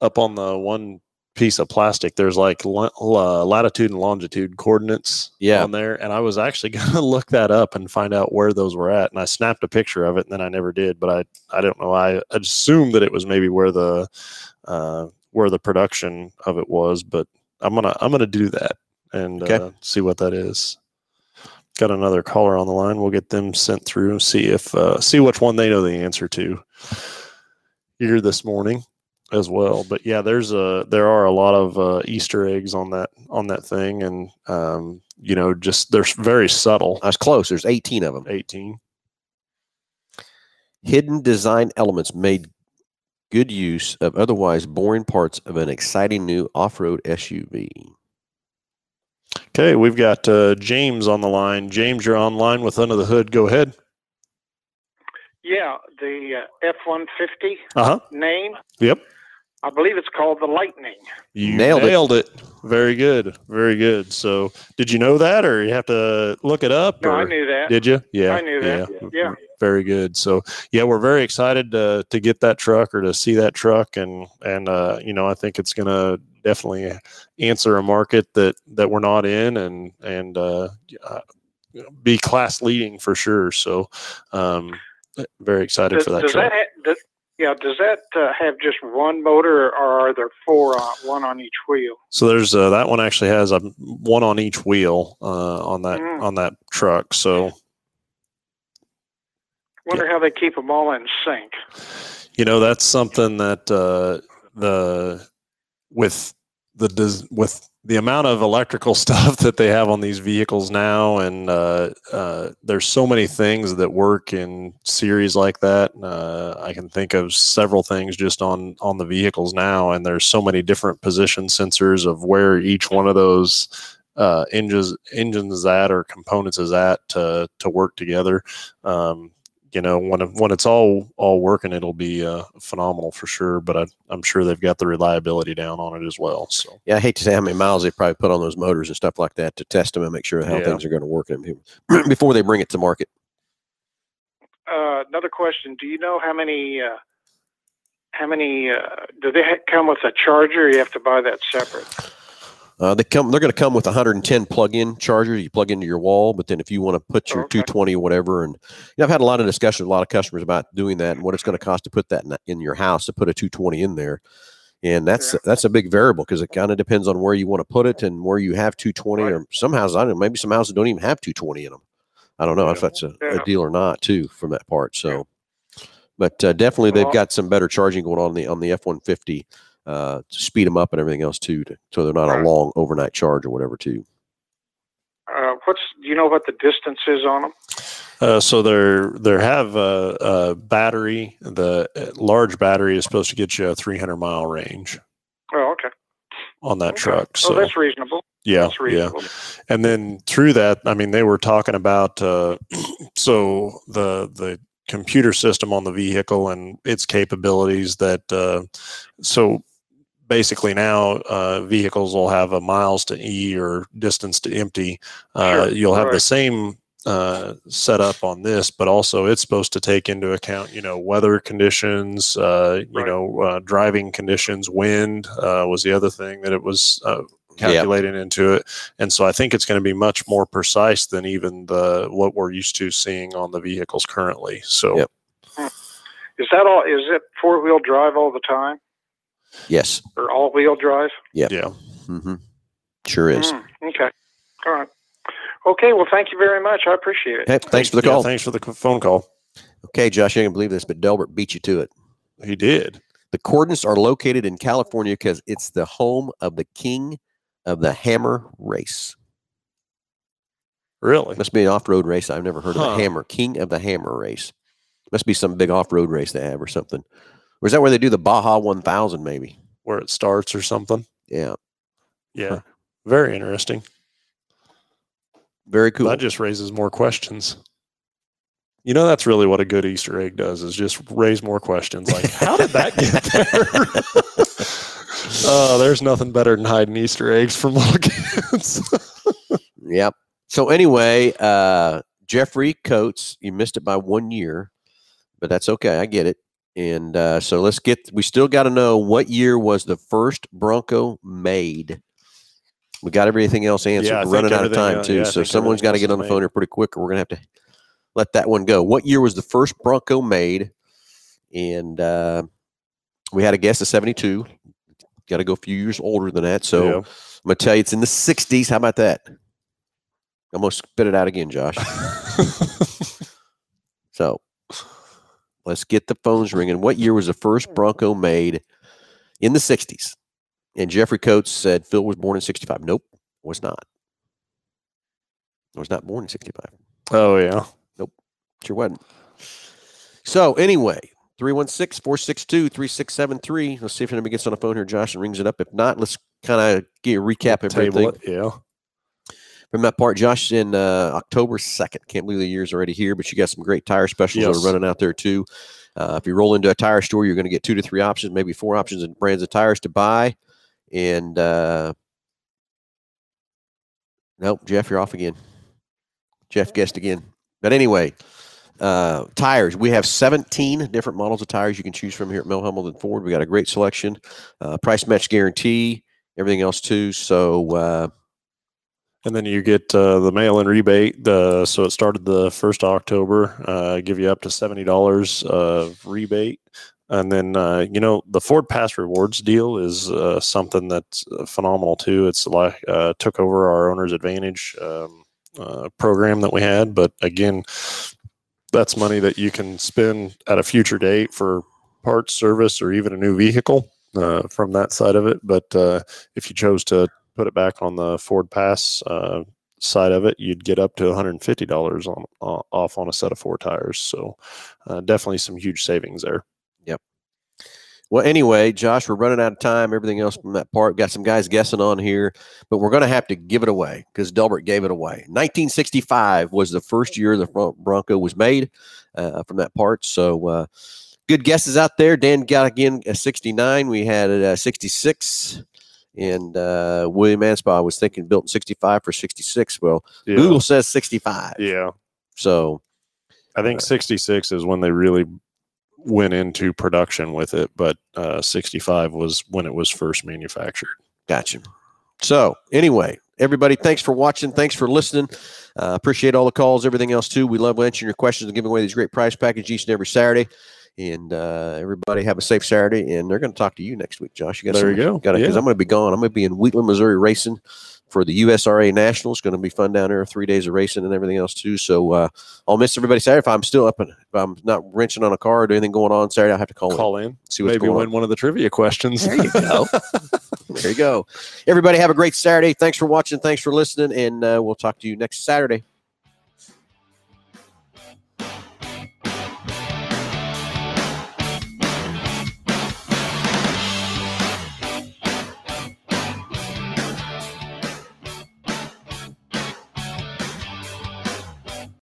[SPEAKER 2] up on the one piece of plastic. There's like la- latitude and longitude coordinates
[SPEAKER 1] Yeah.
[SPEAKER 2] on there, and I was actually going to look that up and find out where those were at. And I snapped a picture of it, and then I never did. But I I don't know. I assumed that it was maybe where the uh, where the production of it was, but I'm gonna I'm gonna do that and
[SPEAKER 1] Okay.
[SPEAKER 2] uh, see what that is. Got another caller on the line. We'll get them sent through see if uh, see which one they know the answer to here this morning as well. But yeah, there's a there are a lot of uh, Easter eggs on that on that thing, and um, you know, just they're very subtle.
[SPEAKER 1] Was close. There's 18 of them.
[SPEAKER 2] Eighteen.
[SPEAKER 1] Hidden design elements made good use of otherwise boring parts of an exciting new off-road SUV.
[SPEAKER 2] Okay, we've got uh, James on the line. James, you're online with Under the Hood. Go ahead.
[SPEAKER 8] Yeah, the uh, F one fifty
[SPEAKER 2] Uh huh.
[SPEAKER 8] name.
[SPEAKER 2] Yep.
[SPEAKER 8] I believe it's called the Lightning.
[SPEAKER 2] You
[SPEAKER 1] Nailed
[SPEAKER 2] nailed,
[SPEAKER 1] it.
[SPEAKER 2] it. Very good. Very good. So, did you know that, or you have to look it up?
[SPEAKER 8] No,
[SPEAKER 2] or
[SPEAKER 8] I knew that.
[SPEAKER 2] Did you? Yeah.
[SPEAKER 8] I knew that. Yeah.
[SPEAKER 2] Very good. So, yeah, we're very excited to to get that truck or to see that truck, and and uh, you know, I think it's going to definitely answer a market that that we're not in, and and uh, uh, be class leading for sure. So, um, very excited
[SPEAKER 8] Does,
[SPEAKER 2] for that
[SPEAKER 8] does
[SPEAKER 2] truck.
[SPEAKER 8] that ha- does, yeah? Does that uh, have just one motor, or are there four on one on each wheel?
[SPEAKER 2] So there's uh, that one actually has a one on each wheel uh, on that
[SPEAKER 8] Mm.
[SPEAKER 2] on that truck. So
[SPEAKER 8] Wonder how they keep them all in sync.
[SPEAKER 2] you know that's something that uh, the with the des- with the amount of electrical stuff that they have on these vehicles now, and uh, uh, there's so many things that work in series like that. Uh, I can think of several things just on on the vehicles now, and there's so many different position sensors of where each one of those uh, engines engines is at or components is at to to work together. Um, you know, when when it's all all working, it'll be uh, phenomenal for sure. But I, I'm sure they've got the reliability down on it as well. So
[SPEAKER 1] Yeah, I hate to say how many miles they probably put on those motors and stuff like that to test them and make sure how
[SPEAKER 2] Yeah.
[SPEAKER 1] things are going to work them before they bring it to market.
[SPEAKER 8] Uh, another question: Do you know how many? Uh, how many? Uh, do they come with a charger? Or you have to buy that separate.
[SPEAKER 1] Uh, they come. They're going to come with a 110 plug-in charger. You plug into your wall, but then if you want to put your
[SPEAKER 8] Okay.
[SPEAKER 1] 220 or whatever, and you know, I've had a lot of discussion with a lot of customers about doing that and what it's going to cost to put that in, in your house to put a 220 in there, and that's
[SPEAKER 8] Yeah.
[SPEAKER 1] that's a big variable because it kind of depends on where you want to put it and where you have 220.
[SPEAKER 8] Right.
[SPEAKER 1] Or some houses, I don't know, maybe some houses don't even have 220 in them. I don't know if that's a, a deal or not too from that part. So, but uh, definitely they've got some better charging going on the on the F-150 uh, to speed them up and everything else too, to, so they're not a long overnight charge or whatever too.
[SPEAKER 8] Uh, what's? Do you know what the distance is on them?
[SPEAKER 2] Uh, so they're they have a, a battery. The uh, large battery is supposed to get you a 300 mile range
[SPEAKER 8] Oh, okay.
[SPEAKER 2] on that
[SPEAKER 8] Okay.
[SPEAKER 2] truck.
[SPEAKER 8] Oh,
[SPEAKER 2] So
[SPEAKER 8] that's reasonable.
[SPEAKER 2] Yeah,
[SPEAKER 8] That's
[SPEAKER 2] yeah. and then through that i mean they were talking about uh, so the the computer system on the vehicle and its capabilities that uh, so basically now uh, vehicles will have a miles to e or distance to empty uh,
[SPEAKER 8] Sure,
[SPEAKER 2] you'll have the same uh, setup on this but also it's supposed to take into account you know weather conditions uh, you
[SPEAKER 8] Right.
[SPEAKER 2] know uh, driving conditions wind uh, was the other thing that it was uh,
[SPEAKER 1] Yeah.
[SPEAKER 2] calculating into it and so I think it's going to be much more precise than even the what we're used to seeing on the vehicles currently. So
[SPEAKER 1] Yep.
[SPEAKER 8] Is that all? Is it four wheel drive all the time,
[SPEAKER 1] Yes.
[SPEAKER 8] or all wheel drive?
[SPEAKER 1] Yep.
[SPEAKER 2] yeah,
[SPEAKER 1] hmm Sure is.
[SPEAKER 8] Mm, okay. All right. Okay. Well, thank you very much. I appreciate it.
[SPEAKER 1] Hey, thanks for the
[SPEAKER 2] Yeah,
[SPEAKER 1] call.
[SPEAKER 2] thanks for the phone call.
[SPEAKER 1] Okay, Josh, you can believe this, but Delbert beat you to it.
[SPEAKER 2] He did.
[SPEAKER 1] The Cordons are located in California because it's the home of the king of the hammer race.
[SPEAKER 2] Really?
[SPEAKER 1] Must be an off-road race. I've never heard of
[SPEAKER 2] Huh.
[SPEAKER 1] the hammer king of the hammer race. Must be some big off-road race they have or something. Or is that where they do the Baja 1000? Maybe.
[SPEAKER 2] Where it starts or something.
[SPEAKER 1] Yeah.
[SPEAKER 2] Yeah.
[SPEAKER 1] Huh.
[SPEAKER 2] Very interesting.
[SPEAKER 1] Very cool.
[SPEAKER 2] That just raises more questions. You know, that's really what a good Easter egg does is just raise more questions. Like, how did that get there? oh, there's nothing better than hiding Easter eggs from little kids.
[SPEAKER 1] Yep. So anyway, uh, Jeffrey Coates, you missed it by one year, but that's okay. I get it. And uh, so let's get. We still got to know what year was the first Bronco made. We got everything else answered.
[SPEAKER 2] Yeah,
[SPEAKER 1] we're running out of time
[SPEAKER 2] uh,
[SPEAKER 1] too,
[SPEAKER 2] yeah,
[SPEAKER 1] so someone's got to get on the
[SPEAKER 2] is
[SPEAKER 1] phone
[SPEAKER 2] made.
[SPEAKER 1] here pretty quick, or we're gonna have to let that one go. What year was the first Bronco made? And uh, we had a guess of seventy-two. Got to go a few years older than that. So
[SPEAKER 2] Yeah.
[SPEAKER 1] I'm gonna tell you, it's in the '60s. How about that? I'm gonna spit it out again, Josh. So let's get the phones ringing. What year was the first Bronco made in the 60s? And Jeffrey Coates said Phil was born in 65. Nope, was not. I Was not born in 65.
[SPEAKER 2] oh, yeah.
[SPEAKER 1] Nope, sure wasn't. So anyway, 316 462 3673. Let's see if anybody gets on the phone here, Josh, and rings it up. If not, let's kind of get a recap of everything.
[SPEAKER 2] It. Yeah.
[SPEAKER 1] From that part, Josh, in uh, October 2nd. Can't believe the year's already here, but you got some great tire specials that are running out there too. Uh, if you roll into a tire store, you're going to get two to three options, maybe four options and brands of tires to buy. And uh, nope, Jeff, you're off again. Jeff guessed again. But anyway, uh, tires. We have 17 different models of tires you can choose from here at Mel Hambelton Ford. We got a great selection, uh, price match guarantee, everything else too. So, uh,
[SPEAKER 2] And then you get uh, the mail-in rebate. Uh, so it started the first October. Uh, give you up to seventy dollars of rebate, and then uh, you know the Ford Pass Rewards deal is uh, something that's uh, phenomenal too. It's like uh, took over our Owners Advantage um, program that we had, but again, that's money that you can spend at a future date for parts, service, or even a new vehicle uh, from that side of it. But uh, if you chose to put it back on the Ford Pass uh, side of it, you'd get up to $150 on uh, off on a set of four tires. So uh, definitely some huge savings there. Yep.
[SPEAKER 1] Well, anyway, Josh, we're running out of time. Everything else from that part. Got some guys guessing on here, but we're going to have to give it away because Delbert gave it away. 1965 was the first year the Bron- Bronco was made uh, from that part. So, uh, good guesses out there. Dan got again a 69. We had a 66. And uh, William Anspaugh was thinking built in 65 for 66. Well,
[SPEAKER 2] Yeah.
[SPEAKER 1] Google says 65.
[SPEAKER 2] Yeah.
[SPEAKER 1] So,
[SPEAKER 2] I think 66 is when they really went into production with it, but uh, 65 was when it was first manufactured.
[SPEAKER 1] Gotcha. So, anyway, everybody, thanks for watching. Thanks for listening. Uh, appreciate all the calls, everything else too. We love answering your questions and giving away these great prize packages each and every Saturday. And uh, everybody have a safe Saturday. And they're going to talk to you next week, Josh. You got
[SPEAKER 2] There you go.
[SPEAKER 1] Got because
[SPEAKER 2] Yeah.
[SPEAKER 1] I'm going to be gone. I'm going to be in Wheatland, Missouri, racing for the USRA Nationals. Going to be fun down there. Three days of racing and everything else too. So uh, I'll miss everybody Saturday. If I'm still up and if I'm not wrenching on a car or anything going on Saturday, I'll have to call, in.
[SPEAKER 2] Call in.
[SPEAKER 1] See what's
[SPEAKER 2] Maybe
[SPEAKER 1] going
[SPEAKER 2] win
[SPEAKER 1] on.
[SPEAKER 2] one of the trivia questions.
[SPEAKER 1] There you go. there you go. Everybody have a great Saturday. Thanks for watching. Thanks for listening. And uh, we'll talk to you next Saturday.